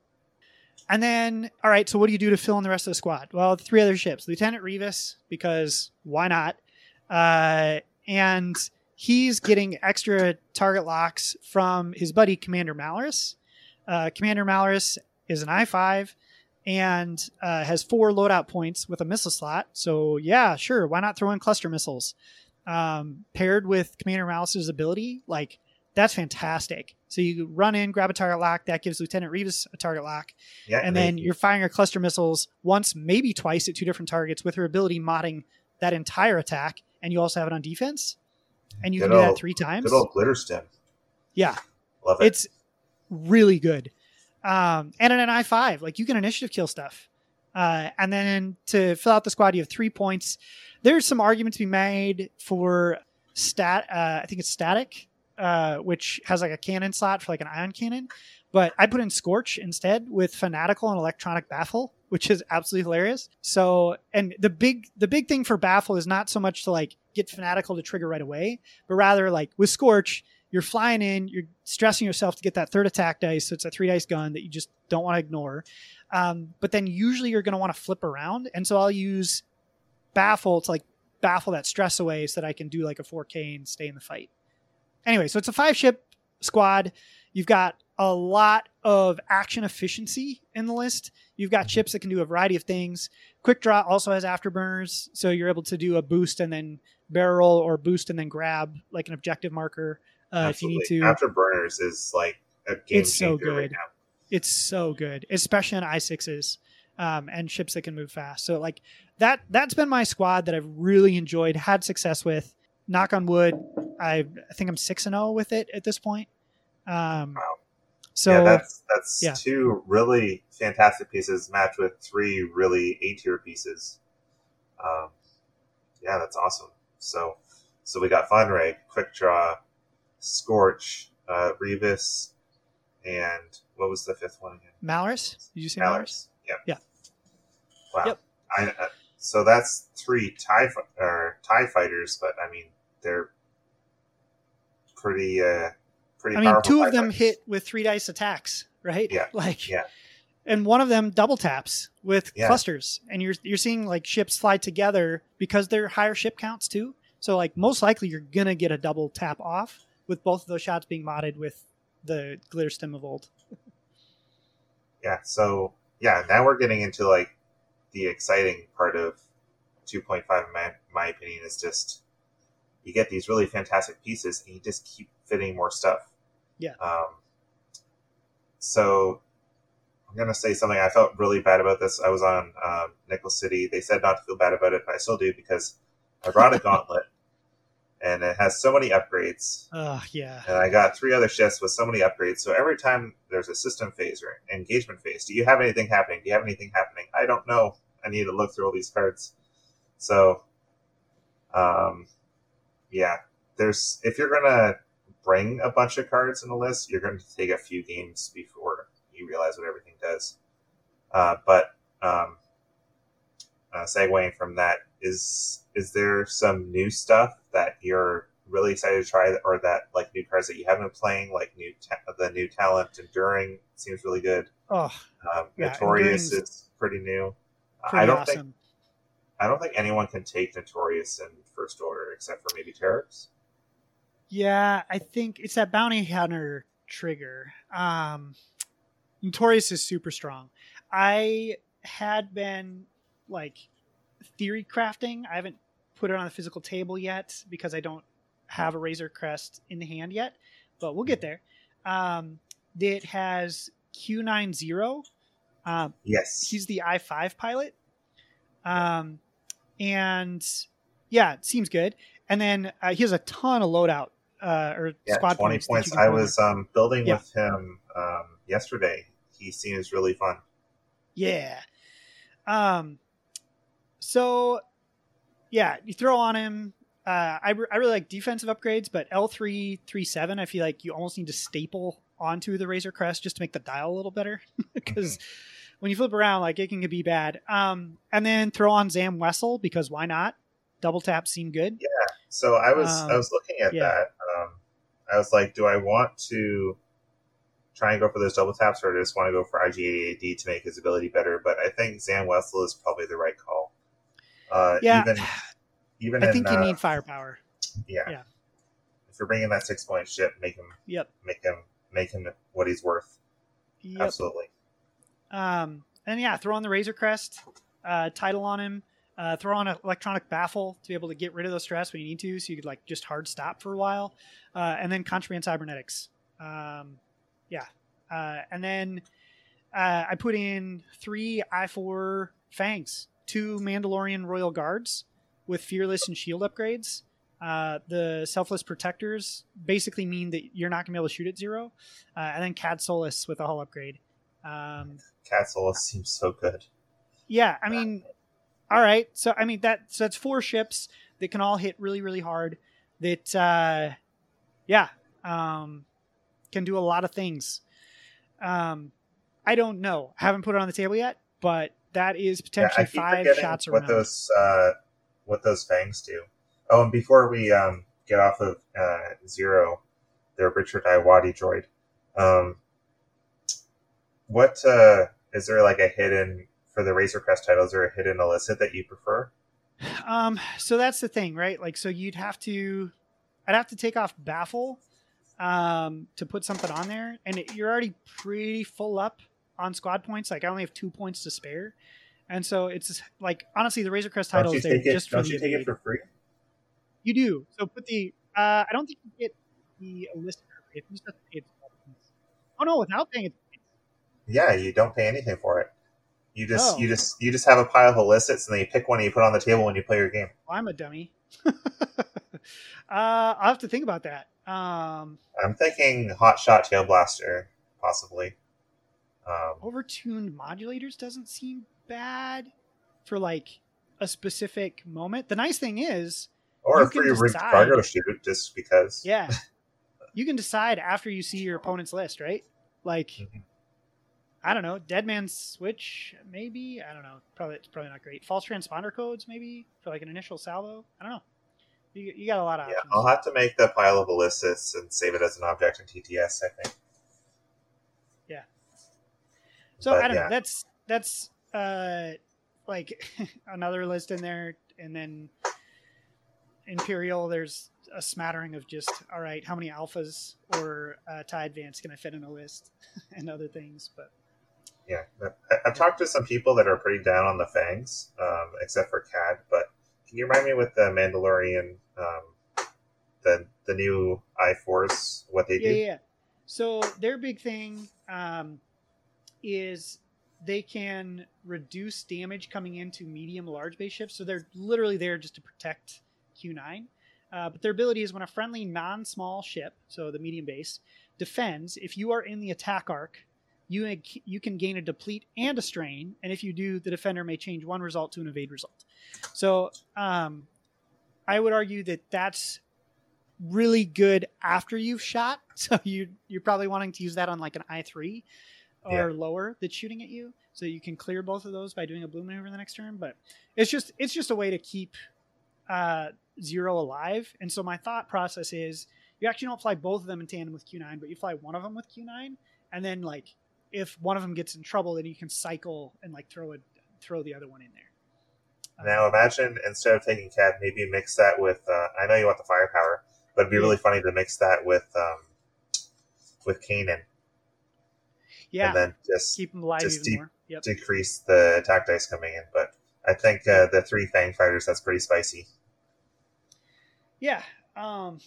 And then, all right, so what do you do to fill in the rest of the squad? Well, three other ships. Lieutenant Rivas, because why not? Uh, and he's getting extra target locks from his buddy Commander Malarus. Uh, Commander Malarus is an I five, and uh, has four loadout points with a missile slot. So yeah, sure, why not throw in cluster missiles? Um, paired with Commander Malice's ability, like that's fantastic. So you run in, grab a target lock, that gives Lieutenant Rivas a target lock, Yeah, and then you're firing your cluster missiles once, maybe twice at two different targets with her ability modding that entire attack, and you also have it on defense, and you Good can do that three times. good old glitterstim. Yeah, Love it. it's really good. Um, and in an I five, like you can initiative kill stuff. Uh, and then to fill out the squad, you have three points. There's some argument to be made for stat. Uh, I think it's static, uh, which has like a cannon slot for like an ion cannon. But I put in Scorch instead with Fanatical and Electronic Baffle, which is absolutely hilarious. So, and the big the big thing for Baffle is not so much to like get Fanatical to trigger right away, but rather like with Scorch, you're flying in, you're stressing yourself to get that third attack dice. So it's a three dice gun that you just don't want to ignore. Um, but then usually you're going to want to flip around. And so I'll use baffle to like baffle that stress away so that I can do like a 4K and stay in the fight. Anyway, so it's a five ship squad. You've got a lot of action efficiency in the list. You've got ships that can do a variety of things. Quick Draw also has afterburners, so you're able to do a boost and then barrel or boost and then grab like an objective marker uh, if you need to. Afterburners is like a game It's so changer right good. now. It's so good, especially on i sixes um, and ships that can move fast. So like that that's been my squad that I've really enjoyed, had success with. Knock on wood, I I think I'm six and zero with it at this point. Um, Wow. So yeah, that's that's yeah. two really fantastic pieces matched with three really A tier pieces. Um, yeah, that's awesome. So, so we got Vonreg, Quick Draw, Scorch, uh, Rivas, and what was the fifth one again? Malarus, did you say Malarus? Malarus. Yep. Yeah. Wow. Yep. I, uh, so that's three tie or tie fighters, but I mean they're pretty uh pretty. I mean, two of them hit with three dice attacks, right? Yeah, Like yeah. And one of them double taps with Yeah. clusters, and you're you're seeing like ships fly together because they're higher ship counts too. So like most likely you're gonna get a double tap off with both of those shots being modded with the glitterstim of old. yeah so yeah now we're getting into like the exciting part of 2.5 in my, my opinion is just you get these really fantastic pieces and you just keep fitting more stuff Yeah. um, so i'm going to say something i felt really bad about this i was on um, nicholas city they said not to feel bad about it but i still do because i brought a gauntlet and it has so many upgrades Oh, yeah. and I got three other shifts with so many upgrades. So every time there's a system phase or engagement phase, do you have anything happening? Do you have anything happening? I don't know. I need to look through all these cards. So, um, yeah, there's if you're gonna bring a bunch of cards in a list, you're going to take a few games before you realize what everything does. Uh, but um, uh, segueing from that, is is there some new stuff that you're really excited to try, or that like new cards that you haven't been playing, like new ta- the new talent enduring seems really good. Oh, Um, Yeah, Notorious is pretty new. pretty I don't awesome. think I don't think anyone can take Notorious in first order except for maybe Terex. Yeah, I think it's that bounty hunter trigger. Um, Notorious is super strong. I had been like theory crafting. I haven't put it on the physical table yet because I don't have a Razor Crest in the hand yet, but we'll get there. Um, it has Q90. Um, Yes, he's the i five pilot, um, and yeah, it seems good. And then uh, he has a ton of loadout uh, or yeah, squad twenty points. that points. I was um, building Yeah. with him um, yesterday. He seems really fun. Yeah. Um. So, yeah, you throw on him. Uh, I, re- I really like defensive upgrades, but L three three seven, I feel like you almost need to staple onto the Razor Crest just to make the dial a little better, because when you flip around, like it can be bad. Um, and then throw on Zam Wesell because why not? Double tap seem good. Yeah. So I was Um, I was looking at yeah. that. Um, I was like, do I want to try and go for those double taps, or do I just want to go for IG88D to make his ability better? But I think Zam Wesell is probably the right call. Uh, Yeah, even even I in, think you uh, need firepower. yeah. yeah. If you're bringing that six point ship, make him Yep. make him make him what he's worth. Yep. Absolutely. Um, and yeah, throw on the Razor Crest, uh, title on him, uh, throw on an electronic baffle to be able to get rid of the stress when you need to, so you could like just hard stop for a while, uh, and then contraband cybernetics. Um, yeah, uh, and then uh, I put in three I four fangs, two Mandalorian Royal Guards with fearless and shield upgrades. Uh, the selfless protectors basically mean that you're not gonna be able to shoot at zero, and then Kad Solus with a hull upgrade. Um, Kad Solus seems so good. yeah, I mean, all right. So I mean that so that's four ships that can all hit really really hard. That uh, yeah, um, can do a lot of things. Um, I don't know. I haven't put it on the table yet, but that is potentially keep five shots what those uh, what those fangs do. Oh, and before we um, get off of uh, Zero, the Richard Ayoade droid, um, what uh, is there like a hidden for the Razor Crest title? Is there a hidden illicit that you prefer? Um, so that's the thing, right? Like, so you'd have to, I'd have to take off baffle, um, to put something on there, and it, you're already pretty full up on squad points. Like, I only have two points to spare, and so it's like honestly, the Razor Crest Don't title you is take it? just Don't you take it for free? You do. So put the. Uh, I don't think you get the listener if you just to pay it. Oh no, without paying it. Yeah, you don't pay anything for it. You just Oh. you just you just have a pile of illicits, and then you pick one and you put on the table when you play your game. Well, I'm a dummy. uh, I'll have to think about that. Um, I'm thinking Hot Shot Tail Blaster, possibly. Um, overtuned modulators doesn't seem bad for like a specific moment. The nice thing is, or You a can decide- cargo shoot, just because. yeah, you can decide after you see your opponent's list, right? Like, Mhm. I don't know, Dead Man's Switch, maybe. I don't know. Probably it's probably not great. False transponder codes, maybe for like an initial salvo. I don't know. You, you got a lot of Yeah, options. I'll have to make the pile of illicits and save it as an object in TTS. I think. Yeah. So But, I don't yeah. know. That's that's uh like another list in there, and then Imperial. There's a smattering of just all right. How many alphas or uh, tie advance can I fit in a list, and other things. But Yeah, I- I've talked to some people that are pretty down on the fangs, um, except for Kad. But can you remind me with the Mandalorian, um, the the new I Force, what they yeah, do? yeah, yeah. So their big thing um, is they can reduce damage coming into medium large base ships. So they're literally there just to protect Q9. Uh, but their ability is when a friendly non-small ship, so the medium base, defends. If you are in the attack arc, you you can gain a deplete and a strain, and if you do, the defender may change one result to an evade result. So um, I would argue that that's really good after you've shot. So you you're probably wanting to use that on like an I three or Yeah. lower that's shooting at you, so you can clear both of those by doing a blue maneuver the next turn. But it's just it's just a way to keep uh, zero alive. And so my thought process is you actually don't fly both of them in tandem with Q9, but you fly one of them with Q9, and then like if one of them gets in trouble, then you can cycle and like throw it throw the other one in there. Now imagine instead of taking Kad, maybe mix that with. Uh, I know you want the firepower, but it'd be really funny to mix that with um, with Kanan, yeah, and then just keep them alive just even deep- more. Yep. decrease the attack dice coming in. But I think uh, the three Fang fighters that's pretty spicy. Yeah. Um,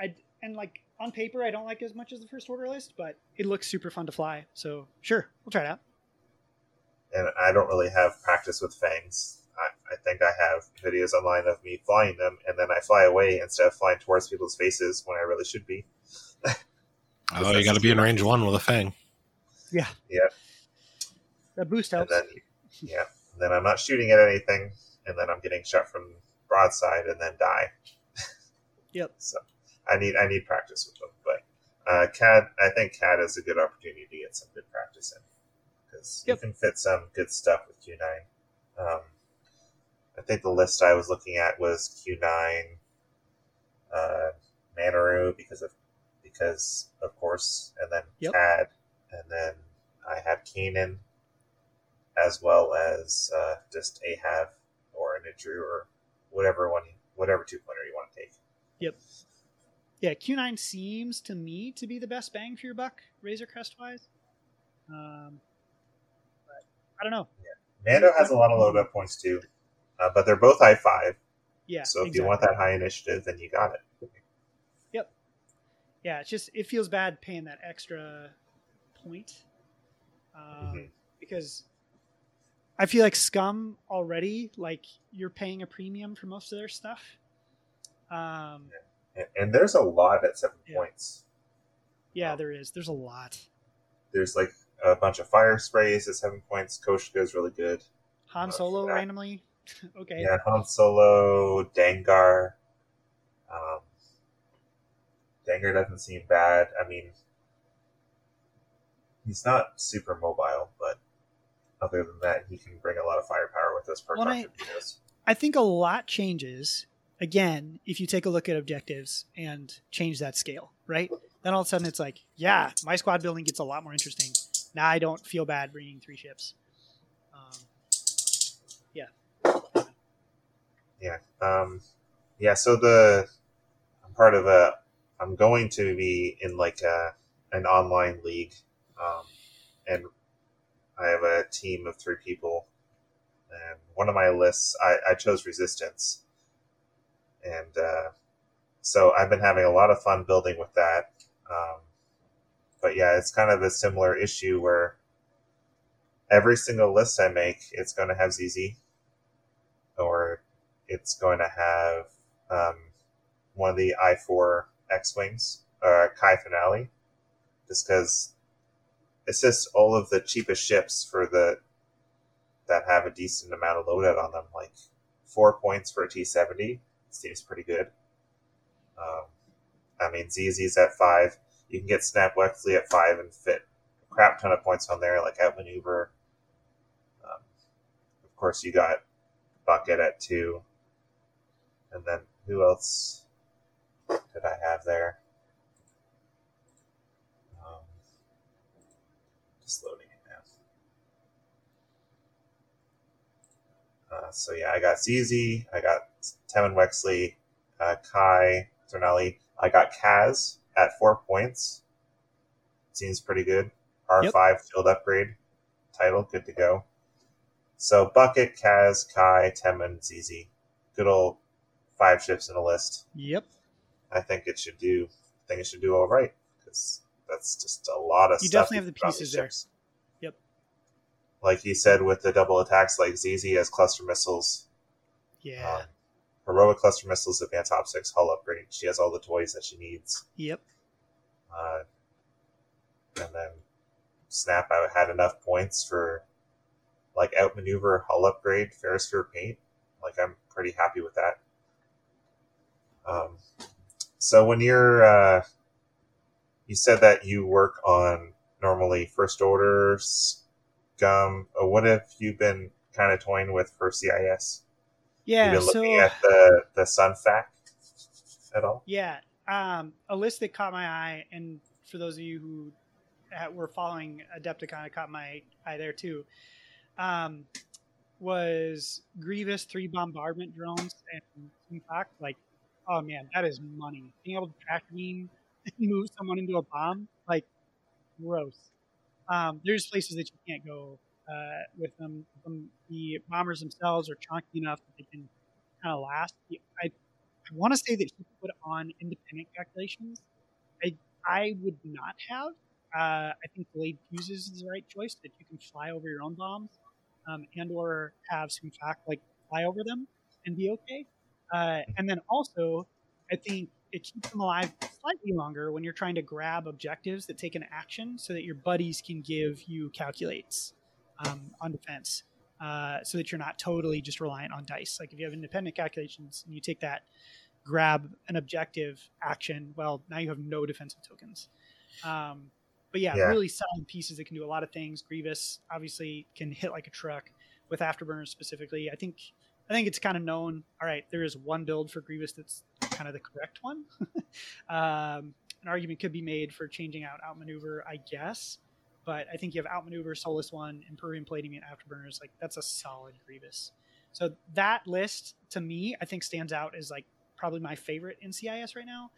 I and like on paper, I don't like as much as the first order list, but it looks super fun to fly. So sure, we'll try it out. and I don't really have practice with fangs. I, I think I have videos online of me flying them, and then I fly away instead of flying towards people's faces when I really should be. Oh, you got to be in range one with a fang. Yeah. Yeah. That boost And helps. then, yeah, then I'm not shooting at anything, and then I'm getting shot from broadside and then die. Yep. So I need I need practice with them, but uh, Kad I think Kad is a good opportunity to get some good practice in because Yep. you can fit some good stuff with Q9. Um, I think the list I was looking at was Q9, uh, Manaroo because of because of course, and then Yep. CAD, and then I had Kanan, as well as uh, just Ahab or an Idru or whatever one, whatever two pointer you want to take. Yep. Yeah, Q9 seems to me to be the best bang for your buck, Razor Crest wise. Um, but I don't know. Yeah. Mando has a lot of load up points too, uh, but they're both I five. Yeah. so if exactly. you want that high initiative, then you got it. Yep. Yeah, it's just it feels bad paying that extra point um, Mhm. because I feel like Scum already like you're paying a premium for most of their stuff. Um, And, and there's a lot at seven Yeah. points. yeah, there is. There's a lot. There's like a bunch of fire sprays at seven points. Koshka is really good. Han Solo randomly. okay. Yeah, Han Solo, Dengar. Um, Dengar doesn't seem bad. I mean, he's not super mobile, but other than that, he can bring a lot of firepower with perk Well, I- I think a lot changes again if you take a look at objectives and change that scale, right? Then all of a sudden it's like, yeah, my squad building gets a lot more interesting. Now I don't feel bad bringing three ships. Um, yeah, Yeah. Um, yeah. So the I'm part of a. I'm going to be in like a an online league, um, and I have a team of three people. And one of my lists, I, I chose resistance, and uh, so I've been having a lot of fun building with that. Um, but yeah, it's kind of a similar issue where every single list I make, it's going to have ZZ, or it's going to have um, one of the i4 X Wings, or Kai Finale, just because it's just all of the cheapest ships for the that have a decent amount of loadout on them. Like four points for a T70 seems pretty good. Um, I mean, ZZ's at five. You can get Snap Wexley at five and fit a crap ton of points on there, like outmaneuver. Um, of course, you got Bucket at two. And then who else did I have there? Um, just loading it now. Uh, so yeah, I got ZZ, I got Temmin Wexley, uh, Kai, Tornelli. I got Kaz at four points. Seems pretty good. R5 field upgrade title, good to go. So Bucket, Kaz, Kai, Temmin, ZZ. Good old five ships in a list. yep. I think it should do. I think it should do all right because that's just a lot of stuff. You definitely have the to put on pieces there. ships. Like you said with the double attacks, like ZZ has cluster missiles, Yeah. um, heroic cluster missiles, advanced optics, hull upgrade. She has all the toys that she needs. yep. Uh, and then Snap I had enough points for like outmaneuver, hull upgrade, Ferrosphere paint. Like I'm pretty happy with that. Um, so when you're, uh, you said that you work on normally first order Uh, what have you been kind of toying with for CIS? Yeah. you been So looking at the the Sun Fac at all? Yeah, um, a list that caught my eye, and for those of you who were following Adepticon, it caught my eye there too. Um, was Grievous three bombardment drones and in fact, like, oh man, that is money. Being able to track beam and move someone into a bomb, like, gross. Um, there's places that you can't go uh, with them. Um, the bombers themselves are chunky enough that they can kind of last. I I want to say that he put on independent calculations. I I would not have. Uh, I think delayed fuses is the right choice. That you can fly over your own bombs, um, and or have some fact like fly over them and be okay. Uh, and then also, I think it keeps them alive slightly longer when you're trying to grab objectives that take an action, so that your buddies can give you calculates um, on defense, uh, so that you're not totally just reliant on dice. Like if you have independent calculations and you take that grab an objective action, well, now you have no defensive tokens. Um, but yeah, Yeah. really solid pieces that can do a lot of things. Grievous obviously can hit like a truck with afterburners specifically. I think I think it's kind of known. All right, there is one build for Grievous that's kind of the correct one. um, an argument could be made for changing out outmaneuver, I guess. But I think you have outmaneuver, Soulless One, Impervium Plating, and afterburners. Like that's a solid Grievous. So that list to me, I think stands out as like probably my favorite in CIS right now.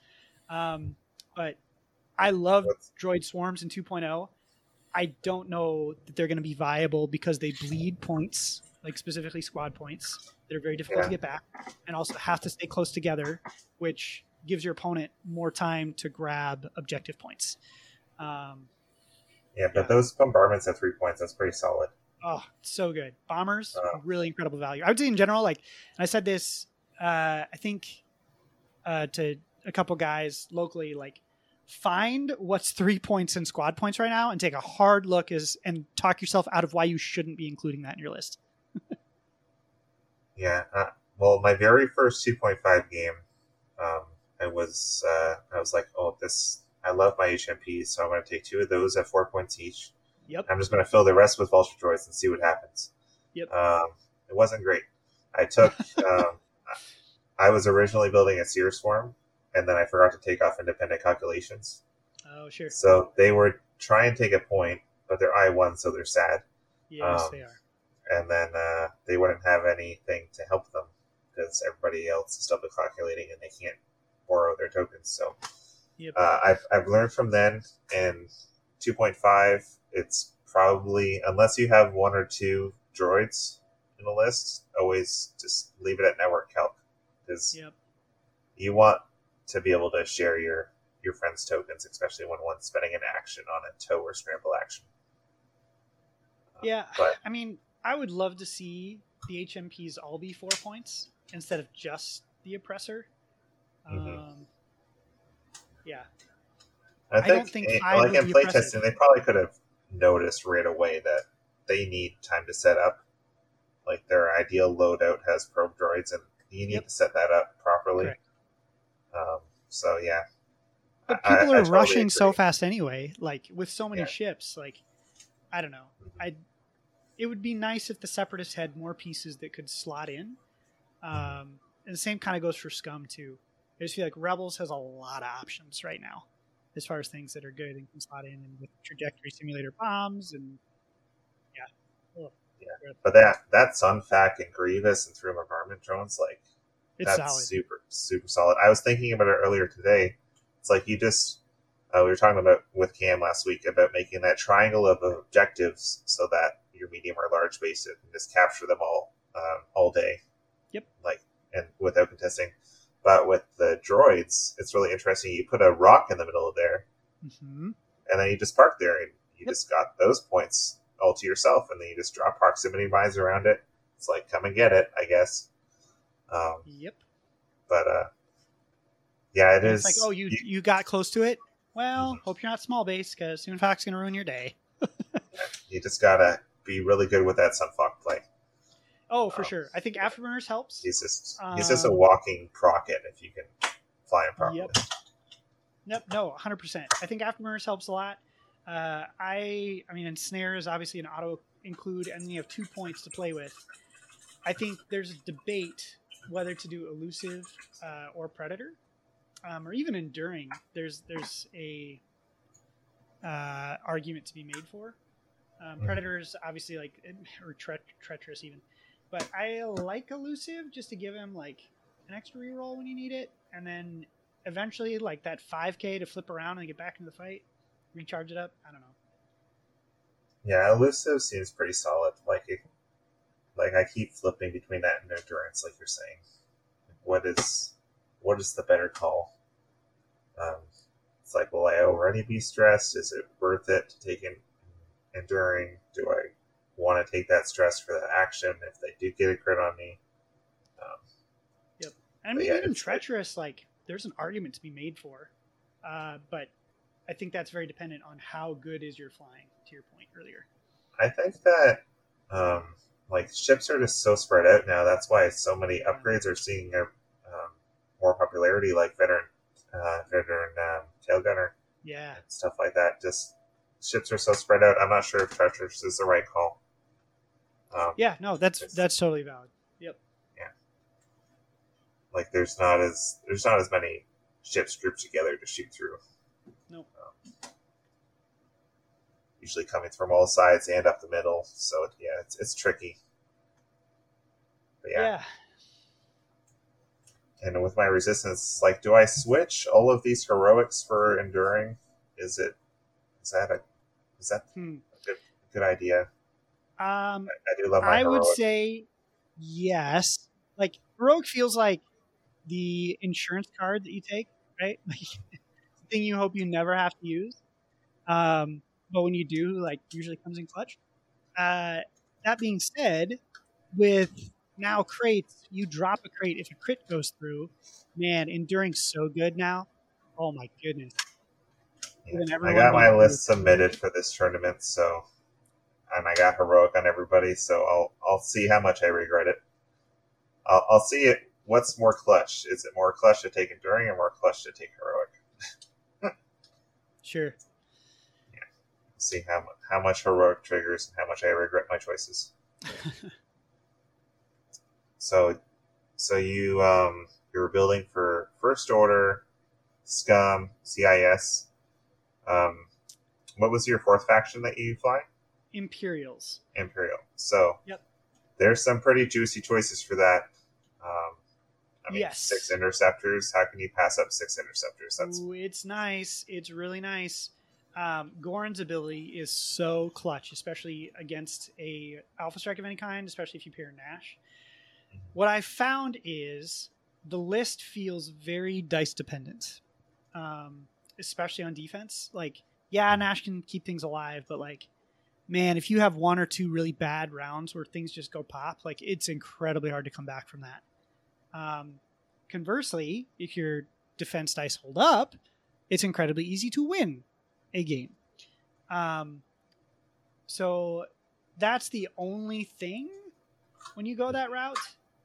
Um, but I love What's- Droid Swarms in 2.0. I don't know that they're going to be viable because they bleed points, like specifically squad points. that are very difficult Yeah. to get back, and also have to stay close together, which gives your opponent more time to grab objective points. Um, Yeah, but those bombardments at three points, that's pretty solid. Oh, so good. Bombers, Uh. really incredible value. I would say in general, like, and I said this, uh, I think, uh, to a couple guys locally, like, find what's three points and squad points right now and take a hard look as and talk yourself out of why you shouldn't be including that in your list. Yeah. Uh, well, my very first 2.5 game, um, I was uh, I was like, oh, this I love my HMP, so I'm going to take two of those at four points each. Yep. I'm just going to fill the rest with vulture droids and see what happens. Yep. Um, it wasn't great. I took. um, I was originally building a Seer Swarm, and then I forgot to take off independent calculations. Oh, sure. So they were trying to take a point, but they're I one, so they're sad. Yes, um, they are. And then uh, they wouldn't have anything to help them because everybody else is double calculating and they can't borrow their tokens. So Yep. uh, I've, I've learned from then. In 2.5, it's probably, unless you have one or two droids in the list, always just leave it at network calc because Yep. you want to be able to share your your friend's tokens, especially when one's spending an action on a tow or scramble action. Yeah. but I mean, I would love to see the HMPs all be four points instead of just the oppressor. Mhm. Um, yeah. I think, don't think five like in playtesting, they probably could have noticed right away that they need time to set up. Like their ideal loadout has probe droids, and you need Yep. to set that up properly. Um, so yeah, But people I are totally rushing so fast anyway. Like with so many Yeah. ships, like I don't know. Mhm. I it would be nice if the separatists had more pieces that could slot in. Um, and the same kind of goes for Scum too. I just feel like Rebels has a lot of options right now, as far as things that are good and can slot in, and with trajectory simulator bombs and yeah, Ugh. Yeah. But that that Sun Fac and Grievous and through bombardment drones, like it's that's solid. super super solid. I was thinking about it earlier today. It's like you just uh, we were talking about with Cam last week about making that triangle of objectives so that your medium or large base and just capture them all um, all day. Yep. Like and without contesting. But with the droids, it's really interesting. You put a rock in the middle of there, hmm and then you just park there, and you Yep. just got those points all to yourself, and then you just drop proximity mines around it. It's like come and get it, I guess. Um, Yep. but uh, yeah, it is. Like, oh, you you got close to it. Well, hope you're not small base because Sun Fac gonna ruin your day. you just gotta be really good with that Sun Fac play. Oh, for Oh. sure. I think Afterburners helps. He's just he's just a Um, walking procket if you can fly him properly. Yep. Nope, no, 100%. I think Afterburners helps a lot. Uh, I, I mean, and Snare is obviously an auto include, and you have two points to play with. I think there's a debate whether to do elusive uh, or predator, um, or even enduring. There's there's a uh, argument to be made for. Um, Mhm. Predators obviously like or tre- treacherous even, but I like elusive just to give him like an extra reroll when you need it, and then eventually like that 5k to flip around and get back into the fight, recharge it up. I don't know. Yeah, elusive seems pretty solid. Like, it, like I keep flipping between that and endurance, like you're saying. What is, what is the better call? Um, it's like, will I already be stressed? Is it worth it to take in enduring? Do I want to take that stress for that action if they do get a crit on me? Um, And I mean, yeah, even treacherous, like there's an argument to be made for, uh, but I think that's very dependent on how good is your flying. To your point earlier. I think that um, like ships are just so spread out now. That's why so many upgrades are seeing a, um, more popularity, like veteran, uh, veteran um, tail gunner Yeah, and stuff like that. Just ships are so spread out. I'm not sure if treacherous is the right call. Um, yeah, no, that's that's totally valid. Yep. Yeah. Like there's not as there's not as many ships grouped together to shoot through. Nope. Um, usually coming from all sides and up the middle. So yeah, it's it's tricky. But Yeah. yeah. and with my resistance, like, do I switch all of these heroics for enduring? Is it is that a Is that Hmm. a good, good idea? Um, I, I do love I would say yes. Like heroic feels like the insurance card that you take, right? Like the thing you hope you never have to use. Um, but when you do, like usually comes in clutch. Uh, that being said, with now crates, you drop a crate if a crit goes through. Man, enduring so good now. Oh my goodness. I got my list submitted for this tournament, so and I got heroic on everybody, so I'll I'll see how much I regret it. I'll, I'll see it. What's more clutch? Is it more clutch to take enduring or more clutch to take heroic? Sure. Yeah. See how how much heroic triggers and how much I regret my choices. so, so you um you were building for First Order, Scum, CIS. Um, what was your fourth faction that you fly? Imperials. Imperial. So Yep. there's some pretty juicy choices for that. Um, I mean, Yes. six interceptors. How can you pass up six interceptors? That's Ooh, it's nice. It's really nice. Um, Goran's ability is so clutch, especially against a Alpha Strike of any kind, especially if you pair Nash. What I found is the list feels very dice dependent, um, especially on defense. Like, yeah, Nash can keep things alive, but like, man, if you have one or two really bad rounds where things just go pop, like it's incredibly hard to come back from that. Um, conversely, if your defense dice hold up, it's incredibly easy to win a game. Um, so that's the only thing when you go that route,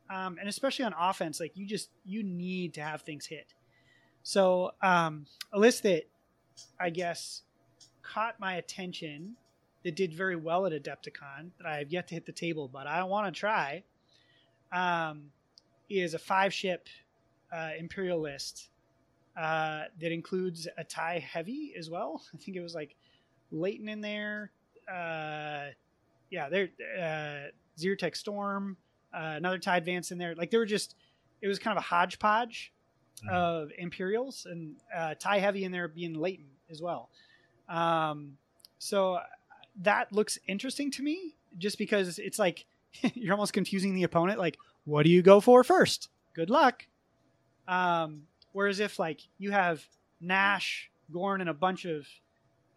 um, and especially on offense, like you just you need to have things hit. So um, a list that I guess caught my attention that did very well at Adepticon that I have yet to hit the table, but I want to try. Um, is a five ship uh, Imperial list uh, that includes a tie heavy as well. I think it was like Leighton in there. Uh, yeah, there. Uh, Storm, uh, another tie advance in there. Like they were just, it was kind of a hodgepodge of Imperials and uh, tie heavy in there being Leighton as well. Um, so that looks interesting to me, just because it's like you're almost confusing the opponent. Like, what do you go for first? Good luck. Um, whereas if like you have Nash, Gorn, and a bunch of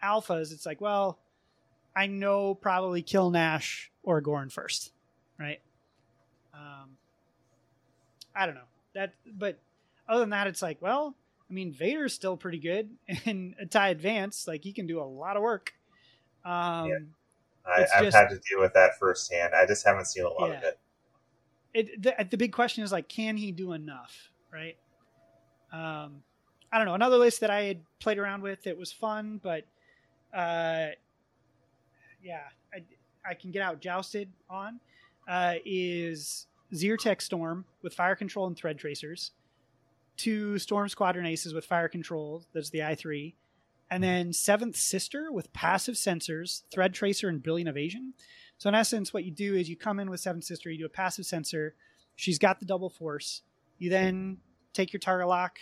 alphas, it's like, well, I know probably kill Nash or Gorn first, right? Um, I don't know that, but other than that, it's like, well, I mean, Vader's still pretty good, and a tie advance, like he can do a lot of work. Um, Yeah. I, I've just- had to deal with that firsthand. I just haven't seen a lot of it. it the, the big question is like can he do enough right um i don't know another list that i had played around with it was fun but uh yeah i, I can get out jousted on uh is Zertik Strom with fire control and thread tracers, two Storm Squadron Aces with fire control, that's the I3, and then Seventh Sister with passive sensors, thread tracer, and brilliant evasion. So in essence, what you do is you come in with Seventh Sister, you do a passive sensor. She's got the double force. You then take your target lock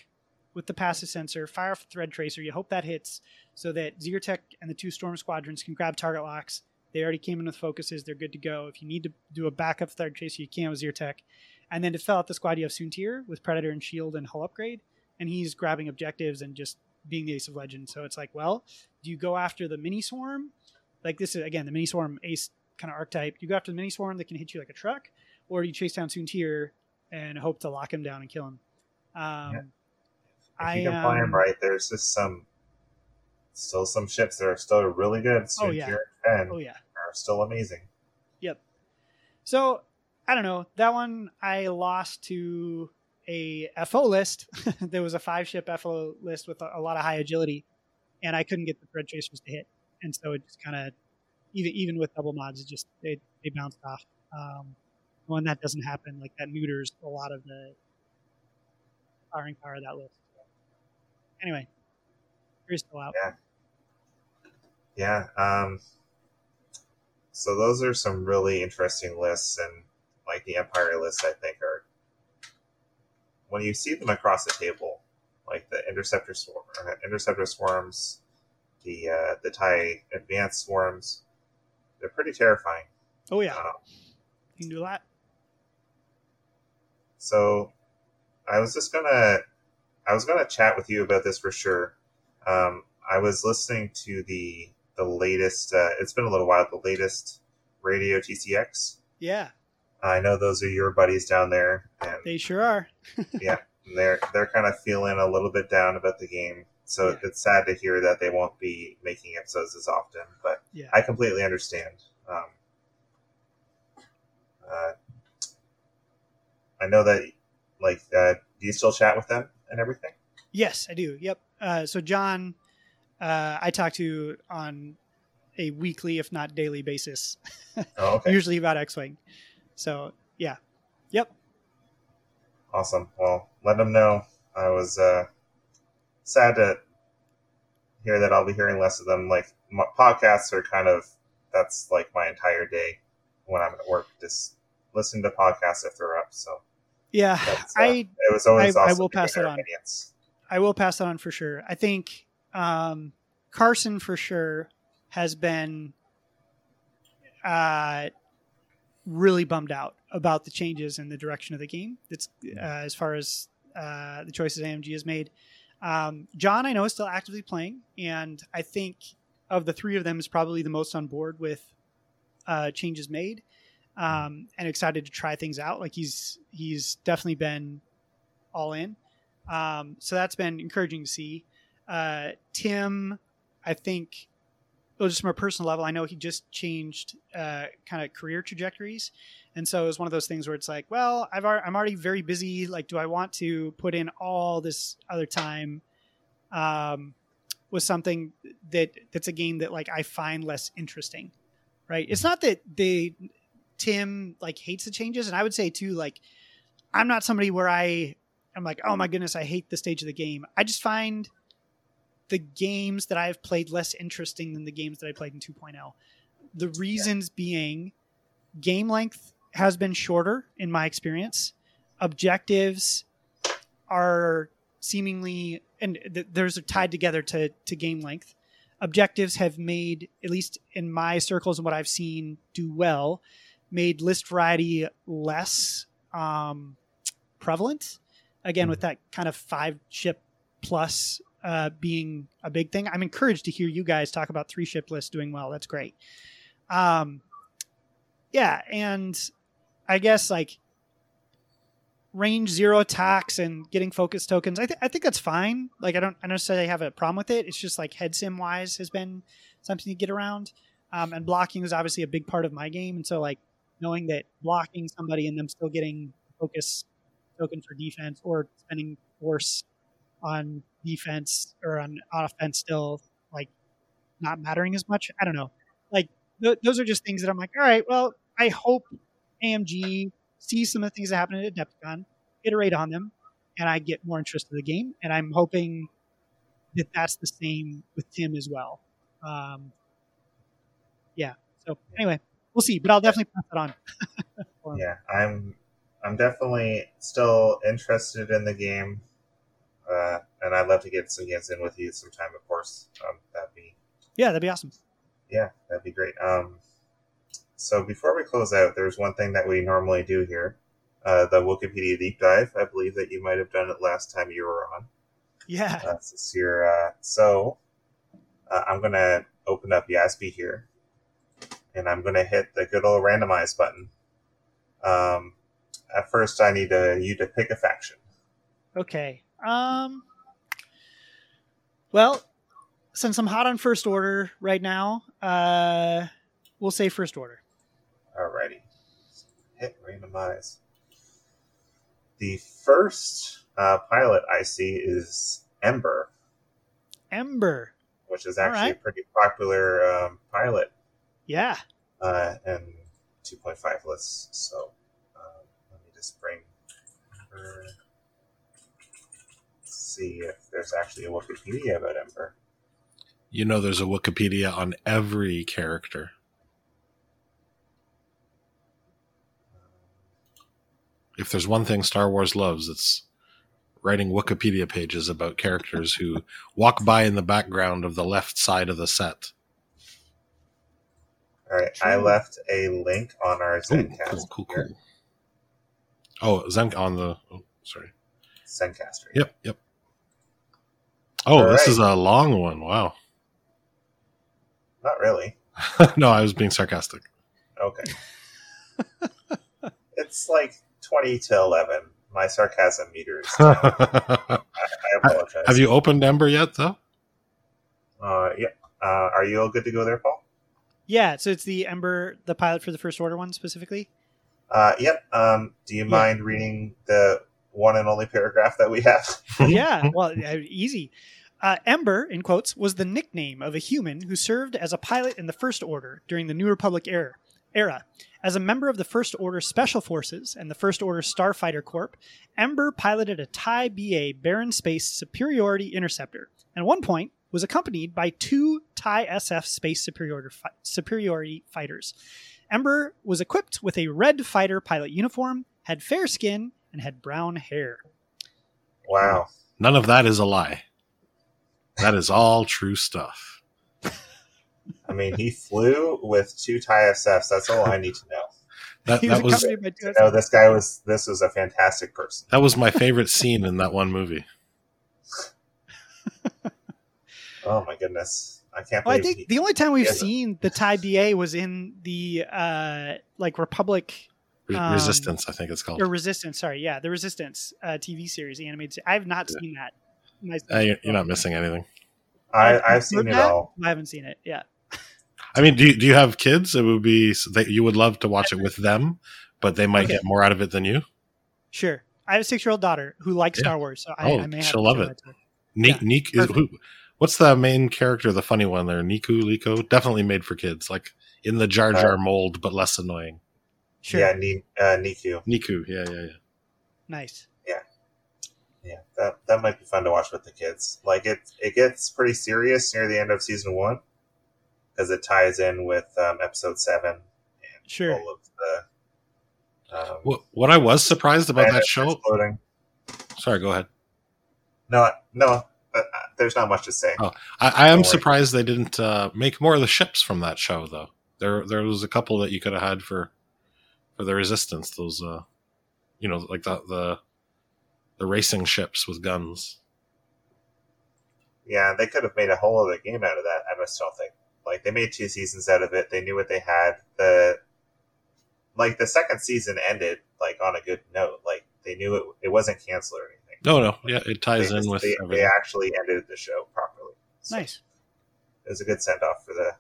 with the passive sensor, fire off thread tracer. You hope that hits so that Zertik and the two Storm Squadrons can grab target locks. They already came in with focuses. They're good to go. If you need to do a backup thread tracer, you can with Zertik. And then to fill out the squad, you have Soontir with Predator and Shield and Hull Upgrade. And he's grabbing objectives and just being the Ace of Legend. So it's like, well, do you go after the mini swarm? Like this is again the mini swarm ace kind of archetype. You go after the mini swarm that can hit you like a truck, or do you chase down Soontir and hope to lock him down and kill him? Um, If I you can play um, them right, there's just some, still some ships that are still really good. Oh, yeah. And Oh yeah. are still amazing. Yep. So I don't know that one. I lost to a FO list. there was a five ship FO list with a, a lot of high agility, and I couldn't get the thread tracers to hit, and so it just kind of even even with double mods, it just they they bounced off. Um, when that doesn't happen, like that neuters a lot of the firing power of that list. Anyway, here's still out. Yeah. Um, so those are some really interesting lists, and like the Empire lists, I think are when you see them across the table, like the Interceptor swarm, uh, Interceptor swarms, the uh, the Tie advanced swarms. They're pretty terrifying. Oh yeah, Uh, you can do that. So I was just gonna I was gonna chat with you about this for sure. Um, I was listening to the the latest. Uh, it's been a little while. The latest radio TCX. Yeah, I know those are your buddies down there, and they sure are. Yeah, they're they're kind of feeling a little bit down about the game. So Yeah. it's sad to hear that they won't be making episodes as often. But Yeah. I completely understand. Um, uh, I know that, like, uh, do you still chat with them and everything? Yes, I do. Yep. Uh, so John, uh, I talk to on a weekly, if not daily basis, Oh, okay. usually about X-wing. So yeah, yep. Awesome. Well, let them know. I was uh, sad to hear that I'll be hearing less of them. Like my podcasts are kind of that's like my entire day when I'm at work, just listening to podcasts if they're up. So Yeah, uh, I it was always I- I will pass it on. opinions. I will pass that on for sure. I think um, Carson for sure has been uh, really bummed out about the changes in the direction of the game. It's uh, as far as uh, the choices AMG has made. Um, John, I know, is still actively playing, and I think of the three of them is probably the most on board with uh, changes made, um, and excited to try things out. Like he's he's definitely been all in. Um, so that's been encouraging to see. Uh, Tim, I think, well, just from a personal level, I know he just changed uh, kind of career trajectories, and so it was one of those things where it's like, well, I've I'm already very busy. Like, do I want to put in all this other time um, with something that that's a game that like I find less interesting, right? It's not that they Tim like hates the changes, and I would say too, like I'm not somebody where I I'm like, oh my goodness, I hate the stage of the game. I just find the games that I've played less interesting than the games that I played in 2.0. The reasons being game length has been shorter in my experience. Objectives are seemingly and th- there's are tied together to to game length. Objectives have made at least in my circles and what I've seen do well, made list variety less um, prevalent again with that kind of five ship plus uh, being a big thing. I'm encouraged to hear you guys talk about three ship lists doing well. That's great. Um, yeah and i guess like range zero attacks and getting focus tokens I, th- I think that's fine. Like i don't i don't necessarily have a problem with it. It's just like head sim wise has been something to get around. Um, and blocking is obviously a big part of my game. And so like knowing that blocking somebody and them still getting focus token for defense or spending force on defense or on offense still like not mattering as much. I don't know. Like th- those are just things that I'm like, all right, well, I hope AMG sees some of the things that happen at Adepticon, iterate on them, and I get more interest in the game. And I'm hoping that that's the same with Tim as well. Um, yeah. So anyway, we'll see, but I'll definitely pass it on. Yeah, I'm I'm definitely still interested in the game, uh, and I'd love to get some games in with you sometime. Of course, um, that'd be Yeah, that'd be awesome. yeah, that'd be great. Um, so before we close out, there's one thing that we normally do here, uh, the Wikipedia deep dive. I believe that you might have done it last time you were on. Yeah. Uh, this year, uh, so uh, I'm gonna open up Yasby here, and I'm gonna hit the good old randomize button. Um, at first, I need to, you to pick a faction. Okay. Um. Well, since I'm hot on first order right now, uh, we'll say first order. Alrighty. Hit randomize. The first uh, pilot I see is Ember, Ember. which is actually Alright. a pretty popular um, pilot Yeah. uh, in 2.5 lists. So um, let me just bring Ember. Let's see if there's actually a Wikipedia about Ember. You know, there's a Wikipedia on every character. If there's one thing Star Wars loves, it's writing Wikipedia pages about characters who walk by in the background of the left side of the set. All right, I left a link on our Ooh, cool, cool, cool. Oh, Zen on the. Oh, sorry. Zencastr. Yep, yep. Oh, All this right. is a long one. Wow. Not really. no, I was being sarcastic. Okay. it's like 20 to 11. My sarcasm meter is. down. I apologize. Have you opened Ember yet, though? Uh, yeah. Uh, are you all good to go there, Paul? Yeah, so it's the Ember, the pilot for the First Order one specifically. Uh, yep. Um, do you Yeah. mind reading the one and only paragraph that we have? yeah, well, uh, easy. Uh, Ember, in quotes, was the nickname of a human who served as a pilot in the First Order during the New Republic era. era. As a member of the First Order Special Forces and the First Order Starfighter Corps, Ember piloted a TIE BA Baron Space Superiority Interceptor, and at one point was accompanied by two TIE SF Space superiority Fighters. Ember was equipped with a red fighter pilot uniform, had fair skin, and had brown hair. Wow. None of that is a lie. That is all true stuff. I mean, he flew with two TIE SFs. That's all I need to know. That He was was accompanied by No, this guy was. This was a fantastic person. that was my favorite scene in that one movie. Oh my goodness! I can't Well, I think he, the only time we've seen the TIE BA was in the uh, like Republic Re- Um, Resistance, I think it's called. or Resistance. Sorry, yeah, the Resistance uh, TV series, the animated. se- I have not Yeah. seen that. Nice. Uh, you're, you're not missing anything. I, I've seen it all. I haven't seen it. Yeah, I mean, do you, do you have kids? It would be that you would love to watch it with them, but they might Okay. get more out of it than you. sure. I have a six-year-old daughter who likes Yeah. Star Wars, so I, Oh, I may she'll to love it. that to her. Ni- Yeah, Nick is who? What's the main character? The funny one there, Neeku Liko. Definitely made for kids, like in the Jar Jar mold, but less annoying. Sure. Yeah, Ni, uh, Neeku. Neeku, yeah, yeah, yeah. Nice. Yeah, yeah. that that might be fun to watch with the kids. Like it, it gets pretty serious near the end of season one because it ties in with um, episode seven and Sure. all of the. Um, What what I was surprised about that show. exploding. Sorry, go ahead. No, no, uh, uh, there's not much to say. Oh. I, I am surprised they didn't uh, make more of the ships from that show, though. There there was a couple that you could have had for for the Resistance. Those, uh, you know, like the the the racing ships with guns. Yeah, they could have made a whole other game out of that. I must don't think. Like they made two seasons out of it. They knew what they had. The like the second season ended like on a good note. Like they knew it. It wasn't canceled or anything. No, no, yeah, it ties they, in just- with they, everything. they actually ended the show properly. So Nice. It was a good send off for the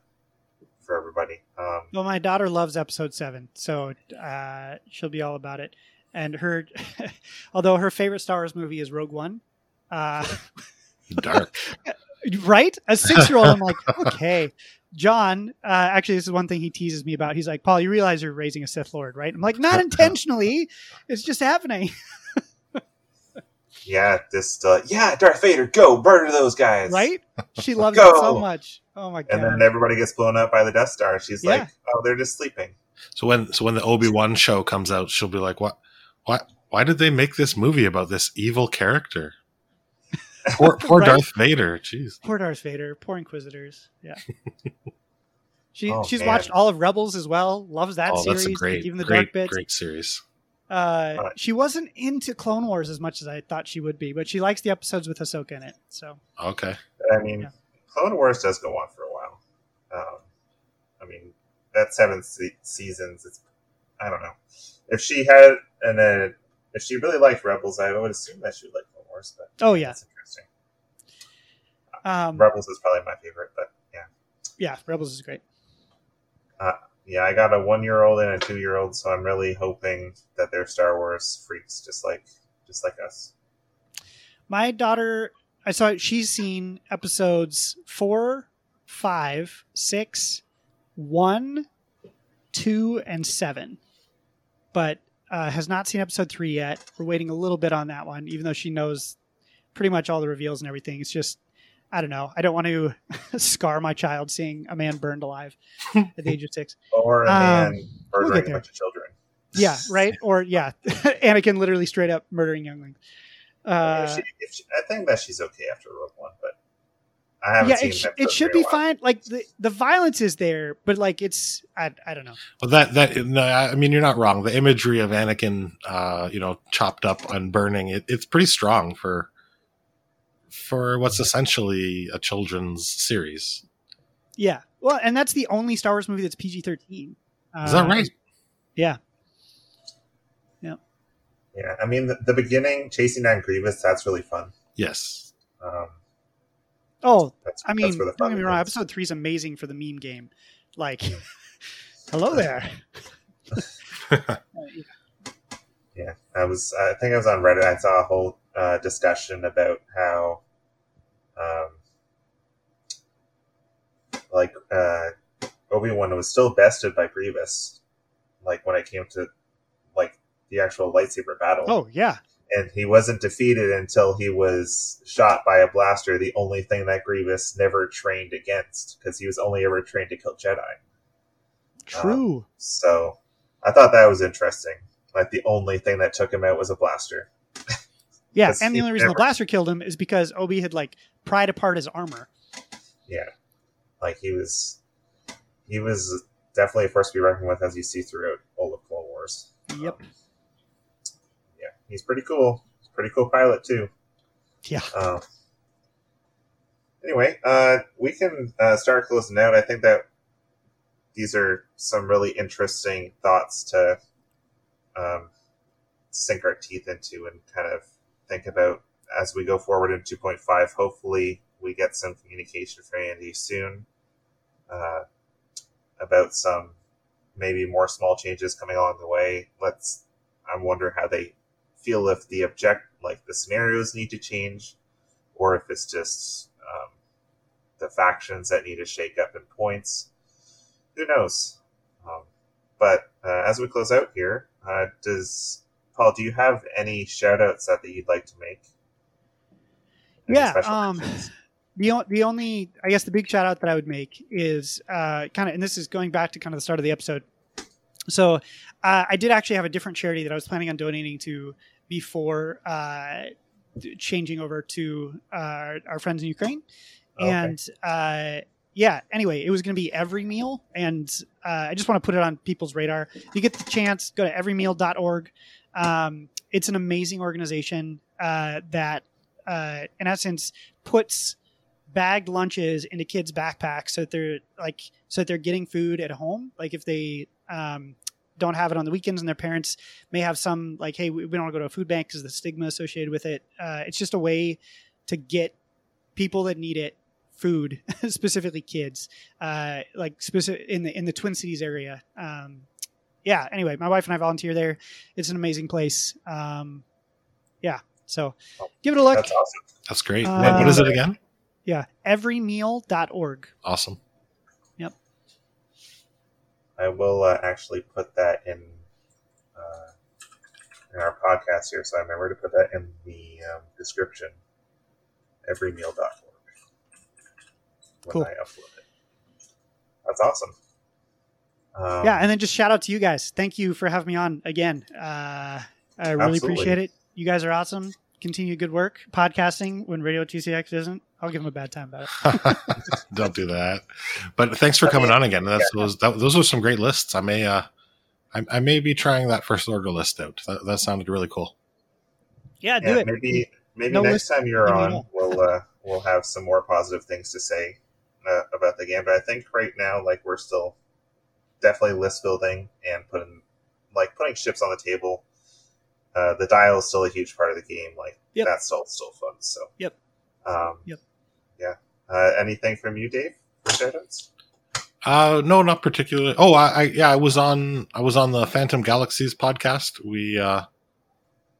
for everybody. Um, Well, my daughter loves episode seven, so uh, she'll be all about it. And her, although her favorite Star Wars movie is Rogue One, uh, Dark. right? A six year old, I'm like, okay. John, uh, actually, this is one thing he teases me about. He's like, Paul, you realize you're raising a Sith Lord, right? I'm like, not intentionally. It's just happening, yeah, this uh, yeah, Darth Vader, go murder those guys, right? She loves Go. it so much. Oh my And then everybody gets blown up by the Death Star. She's Yeah. like, oh, they're just sleeping. So when so when the Obi Wan show comes out, she'll be like, "What? What? Why did they make this movie about this evil character? Poor, poor Right? Darth Vader. Jeez. Poor Darth Vader. Poor Inquisitors. Yeah. She Oh, she's man. watched all of Rebels as well. Loves that oh, series. that's a great, even the great, dark bits. great series. Uh, Right. she wasn't into Clone Wars as much as I thought she would be, but she likes the episodes with Ahsoka in it. So Okay. I mean, Yeah. Clone Wars does go on for a while. Um, I mean, that seven se- seasons. It's I don't know if she had an uh, if she really liked Rebels, I would assume that she would like Clone Wars. But Oh, yeah. that's interesting. um, Rebels is probably my favorite, but yeah, yeah, Rebels is great. yeah. I got a one year old and a two year old, so I'm really hoping that they're Star Wars freaks, just like just like us. My daughter, I saw she's seen episodes four, five, six, one, two, and seven, but uh, has not seen episode three yet. We're waiting a little bit on that one, even though she knows pretty much all the reveals and everything. It's just, I don't know. I don't want to scar my child seeing a man burned alive at the age of six. Or a Um, man we'll murdering a bunch of children. Yeah, right. Or yeah, Anakin literally straight up murdering younglings. Uh, if she, if she, I think that she's okay after Rogue One, but I haven't yeah, seen it, sh- it should be in a while. fine. Like the the violence is there, but like it's I I don't know. Well, that that no, I mean you're not wrong. The imagery of Anakin, uh, you know, chopped up and burning, it, it's pretty strong for for what's essentially a children's series. Yeah, well, and that's the only Star Wars movie that's PG thirteen. Is that right? Yeah, Yeah, I mean the, the beginning chasing down Grievous, that's really fun. Yes. Um, Oh, that's, I mean, where don't get me wrong. is. Episode three is amazing for the meme game. Like, hello there. Yeah, I was. I think I was on Reddit. And I saw a whole uh, discussion about how, um, like uh, Obi Wan was still bested by Grievous, like when it came to like the actual lightsaber battle. Oh yeah, and he wasn't defeated until he was shot by a blaster. The only thing that Grievous never trained against, because he was only ever trained to kill Jedi. true. So I thought that was interesting. Like the only thing that took him out was a blaster. yeah, and the only reason never- the blaster killed him is because Obi had like pried apart his armor. Yeah, like he was, he was definitely a force to be reckoned with, as you see throughout all of Clone Wars. Yep. Um, he's pretty cool. He's a pretty cool pilot too. Yeah. Um, anyway, uh, we can uh, start closing out. I think that these are some really interesting thoughts to um, sink our teeth into and kind of think about as we go forward in 2.5. Hopefully, we get some communication from Andy soon uh, about some maybe more small changes coming along the way. Let's. I wonder how they feel if the object, like the scenarios, need to change, or if it's just um, the factions that need to shake up in points. Who knows? Um, but uh, as we close out here, uh, does Paul? Do you have any shout outs that, that you'd like to make? Any Yeah, um. The, the only, I guess, the big shout out that I would make is uh, kind of, and this is going back to kind of the start of the episode. So uh, I did actually have a different charity that I was planning on donating to before uh, changing over to uh, our friends in Ukraine. Okay. And uh, yeah, anyway, it was going to be every meal. And uh, I just want to put it on people's radar. If you get the chance, go to everymeal.org. Um, it's an amazing organization uh, that, uh, in essence, puts bagged lunches into kids' backpacks so that they're like so that they're getting food at home. Like if they um, don't have it on the weekends and their parents may have some like, hey, we, we don't want to go to a food bank because the stigma associated with it. Uh, it's just a way to get people that need it food, specifically kids, uh, like specific in the in the Twin Cities area. Um, yeah. Anyway, my wife and I volunteer there. It's an amazing place. Um, yeah. So give it a look. That's awesome. That's great. Uh, what, what is it again? Yeah. Everymeal.org. Awesome. I will uh, actually put that in uh, in our podcast here, so I remember to put that in the um, description. Everymeal.org when Cool. I upload it. That's awesome. Um, yeah, and then just shout out to you guys. Thank you for having me on again. Uh, I really Absolutely. appreciate it. You guys are awesome. Continue good work podcasting when Radio TCX isn't. I'll give them a bad time about it. Don't do that. But thanks for coming on again. That's those that, those are some great lists. I may uh I, I may be trying that first order list out. That, that sounded really cool. Yeah, do yeah, it. maybe maybe No next list- time you're maybe on, not. we'll uh, we'll have some more positive things to say uh, about the game. But I think right now, like we're still definitely list building and putting like putting ships on the table. Uh, the dial is still a huge part of the game. Like Yep. that's still still fun. So Yep. um, Yep. yeah. Uh, anything from you, Dave? For shoutouts? Uh no, not particularly. Oh, I, I yeah, I was on I was on the Phantom Galaxies podcast. We uh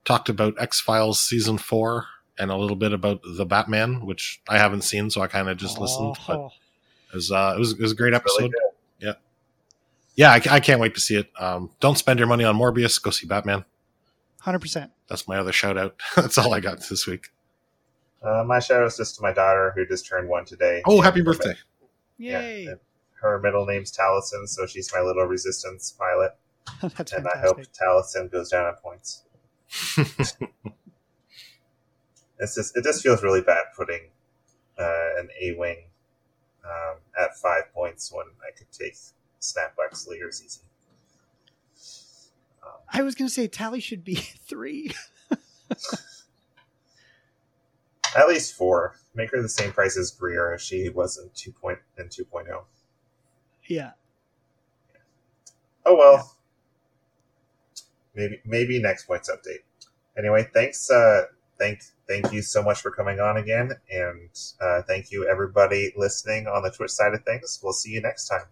talked about X Files season four and a little bit about the Batman, which I haven't seen, so I kind of just listened. But Oh, it was uh, it was it was a great It's really episode. good. yeah, I, I can't wait to see it. Um, don't spend your money on Morbius. Go see Batman. 100%. That's my other shout out. That's all I got this week. Uh, my shout outs just to my daughter who just turned one today. Oh, happy birthday! Yay. Yeah. Her middle name's Taliesin, so she's my little resistance pilot. That's and I hope fantastic. Tallissan goes down on points. It's just it just feels really bad putting uh, an A wing um, at five points when I could take Snapback Slayers easy. I was going to say tally should be three. At least four. Make her the same price as Greer as she was in two point in two oh. Yeah. Oh well. Maybe maybe next points update. Anyway, thanks. Uh, thank thank you so much for coming on again, and uh, thank you everybody listening on the Twitch side of things. We'll see you next time.